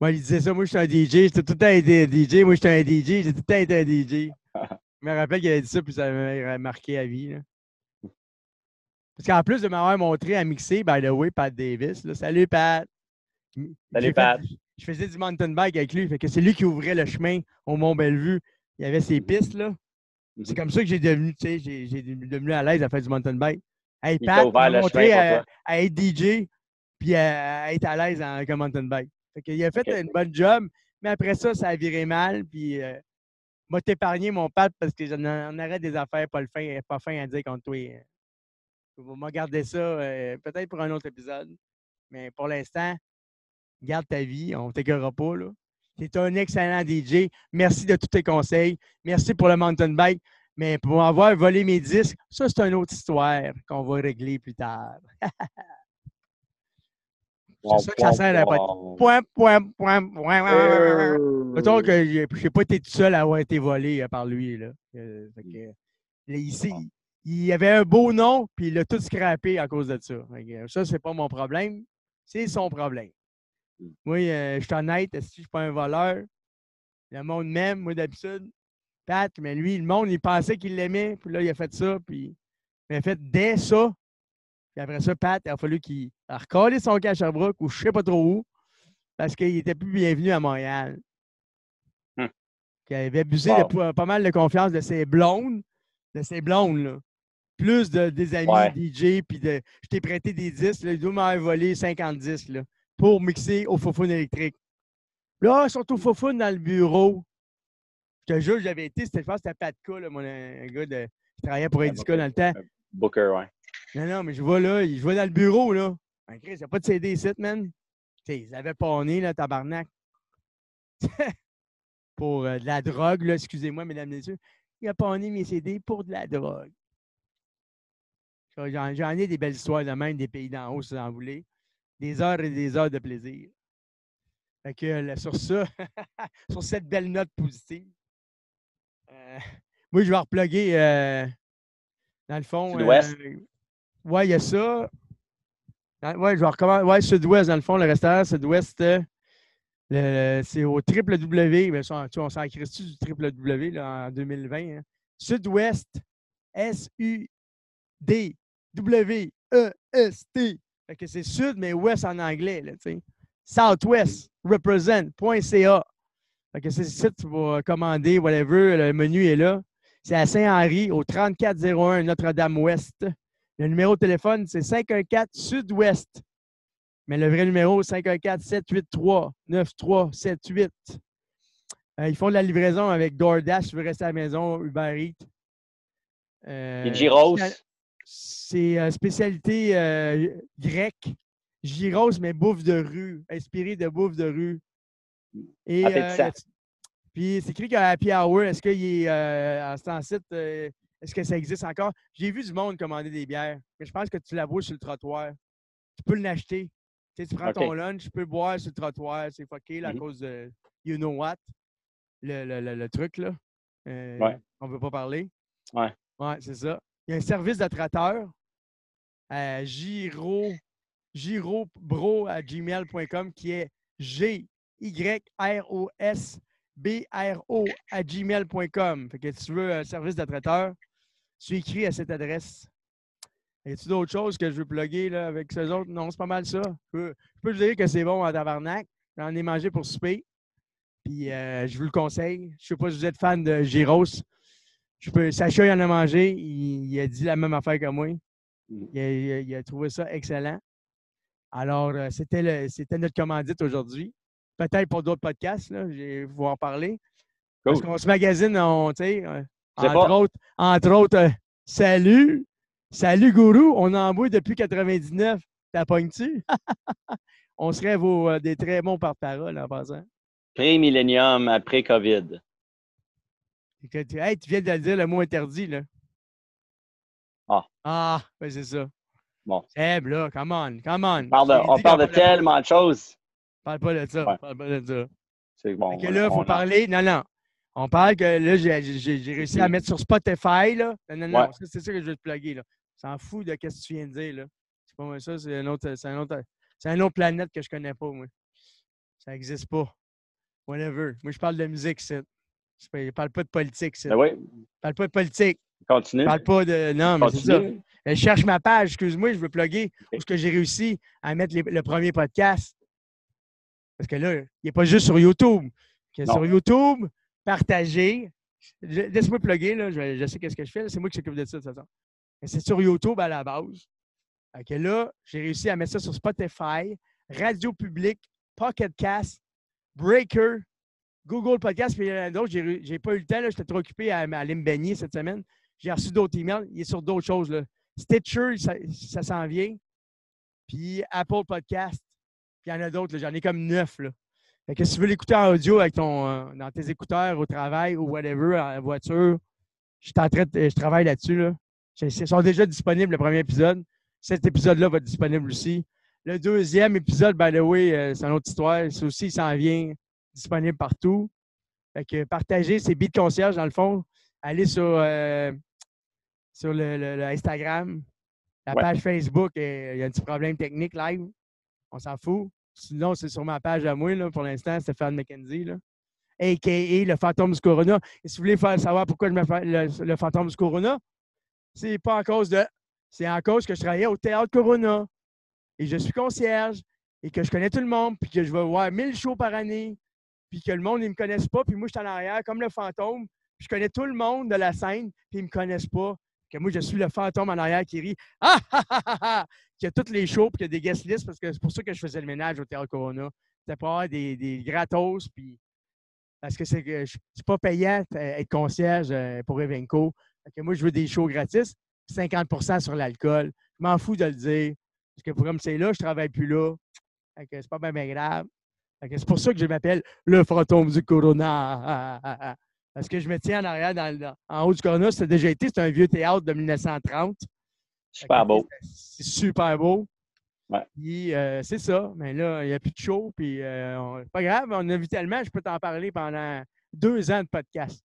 Moi, il disait ça, moi, je suis un DJ. J'étais tout le temps un DJ. Moi, j'étais un DJ. J'ai tout le temps été un DJ. je me rappelle qu'il avait dit ça, puis ça m'a marqué à vie. Là. Parce qu'en plus de m'avoir montré à mixer, by the way, Pat Davis. Là, salut, Pat. Salut, Pat. je faisais du mountain bike avec lui. Fait que c'est lui qui ouvrait le chemin au Mont-Bellevue. Il y avait ses pistes, là. C'est comme ça que j'ai devenu, tu sais, j'ai devenu à l'aise à faire du mountain bike. Hey, Pat, il m'a montré à, être DJ puis à, être à l'aise avec un mountain bike. Fait qu'il a fait une bonne job, mais après ça, ça a viré mal. Puis, euh, m'a épargné mon Pat parce que j'en aurais des affaires pas, le fin, pas fin à dire contre toi. On va garder ça euh, peut-être pour un autre épisode. Mais pour l'instant, garde ta vie, on ne t'écœurera pas. Tu es un excellent DJ. Merci de tous tes conseils. Merci pour le mountain bike. Mais pour avoir volé mes disques, ça, c'est une autre histoire qu'on va régler plus tard. c'est ça que ça sert à Point, point, point, point. Mettons que je n'ai pas été tout seul à avoir été volé euh, par lui. Là. Euh, ici, il avait un beau nom, puis il a tout scrappé à cause de ça. Ça, c'est pas mon problème. C'est son problème. Mm. Moi, euh, je suis honnête, si je ne suis pas un voleur, le monde m'aime, moi d'habitude. Pat, mais lui, le monde, il pensait qu'il l'aimait, puis là, il a fait ça, puis il a fait dès ça. Puis après ça, Pat, il a fallu qu'il recolle son cas à Sherbrooke ou je ne sais pas trop où, parce qu'il n'était plus bienvenu à Montréal. Hum. Il avait abusé de pas mal de confiance de ses blondes, de ses blondes, là plus de, des amis DJ, puis de, je t'ai prêté des disques. Là, il doit m'avoir volé 50 disques là, pour mixer au faux électrique. Là, ils sont au faux dans le bureau. Je te jure, j'avais été, c'était, je c'était Patka, là, mon, un gars de, qui travaillait pour Indica dans le temps. Booker, ouais. Non, non, mais je vois là, je vois dans le bureau, là. Ben, Chris, il n'y a pas de CD ici, man. sais, ils avaient pas nez, là, tabarnak. pour euh, de la drogue, là, excusez-moi, mesdames et messieurs. Il a pas mes CD pour de la drogue. J'en ai des belles histoires de même des pays d'en haut, si vous en voulez. Des heures et des heures de plaisir. Fait que sur ça, sur cette belle note positive, euh, moi, je vais reploguer euh, dans le fond. Euh, ouais, il y a ça. ouais, je vais recommencer. Ouais, Sud-Ouest, dans le fond, le restaurant Sud-Ouest, c'est au triple W. Ben, on s'en crée-tu du triple W en 2020? Hein? Sud-Ouest, S-U-D W-E-S-T. Fait que c'est sud, mais ouest en anglais, là, tu. Southwest, represent.ca. Fait que c'est le site pour commander, whatever, le menu est là. C'est à Saint-Henri, au 3401 Notre-Dame-Ouest. Le numéro de téléphone, c'est 514 Sud-Ouest. Mais le vrai numéro, 514-783-9378. Euh, ils font de la livraison avec DoorDash, tu veux rester à la maison, Uber Eats. Euh, Et Giros. C'est euh, spécialité grecque. Gyros, mais bouffe de rue, inspiré de bouffe de rue. Et, euh, puis c'est écrit qu'à Happy Hour, est-ce qu'il est en site, est-ce que ça existe encore? J'ai vu du monde commander des bières, mais je pense que tu la bois sur le trottoir. Tu peux l'acheter. Tu, sais, tu prends ton lunch, tu peux boire sur le trottoir. C'est fucké à mm-hmm. cause de you know what, le, truc là. ouais. On ne veut pas parler. Ouais. Ouais, c'est ça. Il y a un service de traiteur à Giro, girobro à gmail.com qui est G-Y-R-O-S-B-R-O à gmail.com. Fait que si tu veux un service de traiteur, tu écris à cette adresse. Y a-tu d'autres choses que je veux plugger là, avec ces autres? Non, c'est pas mal ça. Je peux, vous dire que c'est bon en tabarnak. J'en ai mangé pour souper. Puis euh, je vous le conseille. Je ne sais pas si vous êtes fan de Gyros. Je peux, Sacha, il en a mangé. Il, a dit la même affaire que moi. Il a, trouvé ça excellent. Alors, euh, c'était, notre commandite aujourd'hui. Peut-être pour d'autres podcasts, là, je vais vous en parler. Parce qu'on se magazine, on, euh, entre, autres, entre autres, euh, salut, salut gourou, on en boit depuis 99. T'as pognes-tu? on serait vos, des très bons porte-parole en passant. Pré-millénium après COVID. Hey, tu viens de dire le mot interdit, là. Ah. Ah, ben c'est ça. Bon. Seb, là, come on, come on. On parle de, tellement de choses. Parle pas de ça. Parle pas de ça. C'est bon. que là, il faut parler. Non, non. On parle que là, j'ai réussi à mettre sur Spotify. Là. Non, non, non, c'est ça que je vais te plugger. Là. S'en fout de ce que tu viens de dire. Là. C'est pas moi ça, c'est un autre, c'est un autre, c'est une autre planète que je connais pas, moi. Ça n'existe pas. Whatever. Moi, je parle de musique, c'est. Je ne parle pas de politique, c'est. Ben oui. Je parle pas de politique. Continue. Je parle pas de. Non, mais c'est ça. Je cherche ma page, excuse-moi, je veux plugger où ce que j'ai réussi à mettre le premier podcast. Parce que là, il n'est pas juste sur YouTube. Sur YouTube, partagez. Laisse-moi plugger, là. Je, sais qu'est-ce que je fais. C'est moi qui s'occupe de ça, de toute façon. C'est sur YouTube à la base. OK, là, j'ai réussi à mettre ça sur Spotify, Radio Public, Pocket Cast, Breaker, Google Podcast, puis il y en a d'autres. J'ai pas eu le temps, j'étais trop occupé à, aller me baigner cette semaine. J'ai reçu d'autres emails. Il est sur d'autres choses. Stitcher, ça, s'en vient. Puis Apple Podcast. Puis il y en a d'autres. J'en ai comme neuf. Là. Fait que si tu veux l'écouter en audio avec ton, euh, dans tes écouteurs au travail ou whatever, en voiture, je, en train je travaille là-dessus. Là. Ils sont déjà disponibles, le premier épisode. Cet épisode-là va être disponible aussi. Le deuxième épisode, by the way, euh, c'est une autre histoire. C'est aussi, il s'en vient disponible partout. Fait que partagez ces bits de concierge, dans le fond. Allez sur, euh, sur le, Instagram, la page Facebook. il y a un petit problème technique live. On s'en fout. Sinon, c'est sur ma page à moi, là, pour l'instant, Stéphane McKenzie. Là. A.K.A. le fantôme du Corona. Et si vous voulez faire savoir pourquoi je me fais le, fantôme du Corona, c'est pas en cause de. C'est en cause que je travaillais au théâtre Corona et je suis concierge et que je connais tout le monde puis que je vais voir 1000 shows par année puis que le monde, ne me connaisse pas puis moi, je suis en arrière comme le fantôme. Puis je connais tout le monde de la scène puis ils me connaissent pas. Que moi, je suis le fantôme en arrière qui rit Ah ah ah ah ah Qu'il y a toutes les shows puis qu'il y a des guest lists parce que c'est pour ça que je faisais le ménage au théâtre Corona. C'était pour avoir des, gratos puis parce que c'est pas payant euh, être concierge euh, pour Evenco. moi, je veux des shows gratis. 50% sur l'alcool. Je m'en fous de le dire. Parce que pour comme c'est là, je travaille plus là. C'est pas bien, grave. C'est pour ça que je m'appelle le fantôme du Corona. Parce que je me tiens en arrière, dans, en haut du Corona. C'était déjà été, c'est un vieux théâtre de 1930. Super beau. C'est super beau. Ouais. Euh, c'est ça. Mais là, il n'y a plus de show. Puis, euh, pas grave, on a vu tellement, je peux t'en parler pendant deux ans de podcast.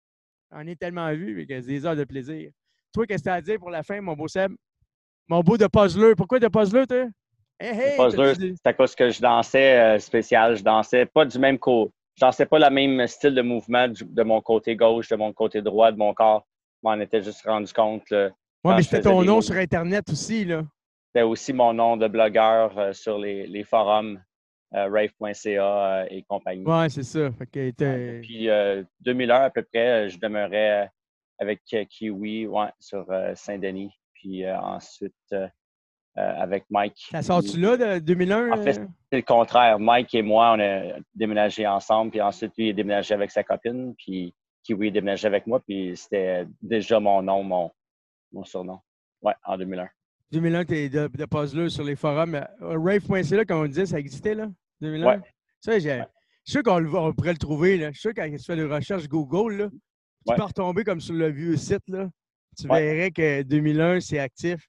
On est tellement vu, que c'est des heures de plaisir. Toi, qu'est-ce que tu as à dire pour la fin, mon beau Seb? Mon beau de puzzler. Pourquoi de puzzler, toi? Hey, puzzler, c'est à cause que je dansais euh, spécial. Je dansais pas du même côté. Je dansais pas le même style de mouvement de mon côté gauche, de mon côté droit, de mon corps. Je m'en étais juste rendu compte. Oui, mais c'était ton nom sur Internet aussi, là. C'était aussi mon nom de blogueur euh, sur les, les forums euh, rave.ca et compagnie. Oui, c'est ça. Fait depuis 2001 à peu près, je demeurais avec euh, Kiwi ouais, sur euh, Saint-Denis. Puis euh, ensuite, avec Mike. Ça sort-tu là de 2001? En fait, c'est le contraire. Mike et moi, on a déménagé ensemble. Puis ensuite, lui, il a déménagé avec sa copine. Puis Kiwi a déménagé avec moi. Puis c'était déjà mon nom, mon, mon surnom. Ouais, en 2001. 2001, tu es de, de puzzler sur les forums. Rave.ca, comme on disait, ça existait, là? 2001? Ouais. Ça, j'ai. Je suis sûr qu'on pourrait le trouver. Là. Je suis sûr quand tu fais des recherches Google, là, tu peux retomber comme sur le vieux site, là. Tu verrais que 2001, c'est actif.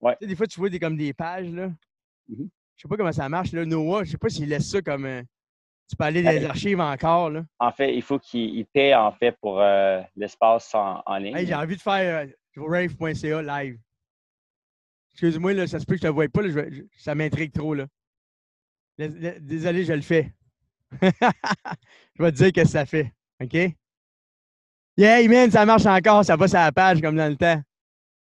Ouais. des fois, tu vois des, comme des pages, là. Mm-hmm. Je sais pas comment ça marche, là. Noah, je sais pas s'il laisse ça comme. Euh, tu peux aller dans les archives encore, là. En fait, il faut qu'il paie, en fait, pour euh, l'espace en, ligne. J'ai envie de faire euh, rave.ca live. Excuse-moi, là, ça se peut que je te voie pas, là, ça m'intrigue trop, là. Désolé, je le fais. je vais te dire que ça fait. OK? Yeah, man, ça marche encore, ça va sur la page comme dans le temps.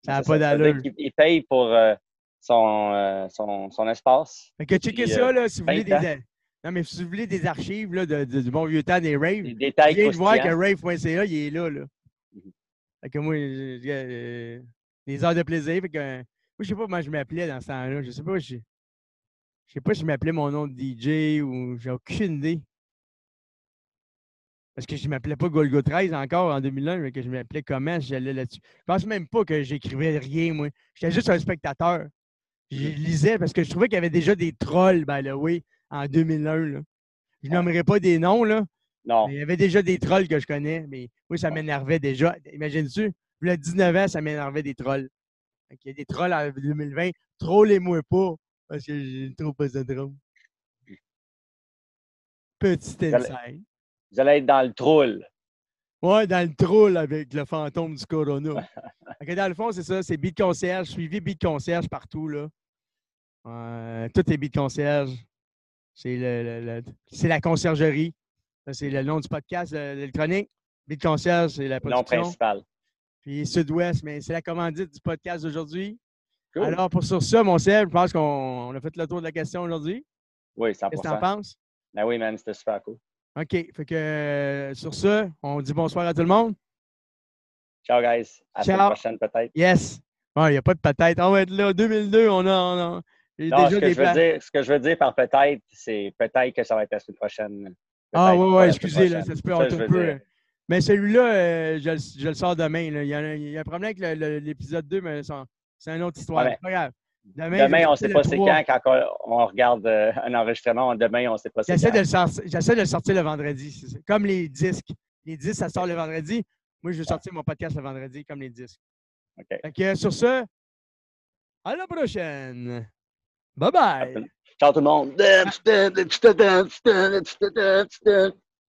Ça n'a pas d'allure. Il paye pour euh, son, euh, son, son, espace. Fait que checkez ça, euh, là, si vous voulez des. Non, mais si vous voulez des archives là, de, du bon vieux temps des raves, des détails viens de voir que rave.ca, il est là. là. Fait que moi, des heures de plaisir. Fait que, moi, je sais pas comment je m'appelais dans ce temps-là. Je sais pas, je, je sais pas si je m'appelais mon nom de DJ ou j'ai aucune idée. Parce que je ne m'appelais pas Golgo 13 encore en 2001, mais que je m'appelais comment j'allais là-dessus. Je pense même pas que j'écrivais rien, moi. J'étais juste un spectateur. Je lisais parce que je trouvais qu'il y avait déjà des trolls, by the way, en 2001. Je nommerai pas des noms, là. Non. il y avait déjà des trolls que je connais, mais oui, ça m'énervait déjà. Y a 19 ans, ça m'énervait des trolls. il y a des trolls en 2020. Trollez-moi pas, parce que j'ai trop pas de drôle. Petit insight vous allez être dans le troll. Ouais, dans le troll avec le fantôme du Corona. dans le fond, c'est ça, c'est Beat Concierge. Suivi Beat Concierge partout, là. Euh, tout est Beat Concierge. C'est le, la conciergerie. C'est le nom du podcast l'électronique. Beat Concierge, c'est la production. Nom principal. Puis Sud-Ouest, mais c'est la commandite du podcast d'aujourd'hui. Alors, pour sur ça, mon Seb, je pense qu'on a fait le tour de la question aujourd'hui. Oui, 100%. Qu'est-ce que tu en penses? Ben oui, man, c'était super cool. OK. Fait que euh, sur ça, on dit bonsoir à tout le monde. Ciao, guys. À la prochaine, peut-être. Yes. Il n'y a pas de peut-être. On va être là. 2002, on a. On a non, ce, que je veux dire, ce que je veux dire par peut-être, c'est peut-être que ça va être la semaine prochaine. Ah oui, oui, excusez, là, ça se peut un peu. Mais celui-là, euh, je, je, le sors demain. Il, y a, il, y a, un problème avec l'épisode 2, mais c'est une autre histoire. pas grave. Demain, on ne sait pas c'est quand, quand on regarde euh, un enregistrement. Demain, on ne sait pas c'est quand. J'essaie de le sortir le vendredi. Comme les disques. Les disques, ça sort le vendredi. Moi, je vais sortir mon podcast le vendredi, comme les disques. OK. sur ce, à la prochaine. Bye bye. Ciao tout le monde.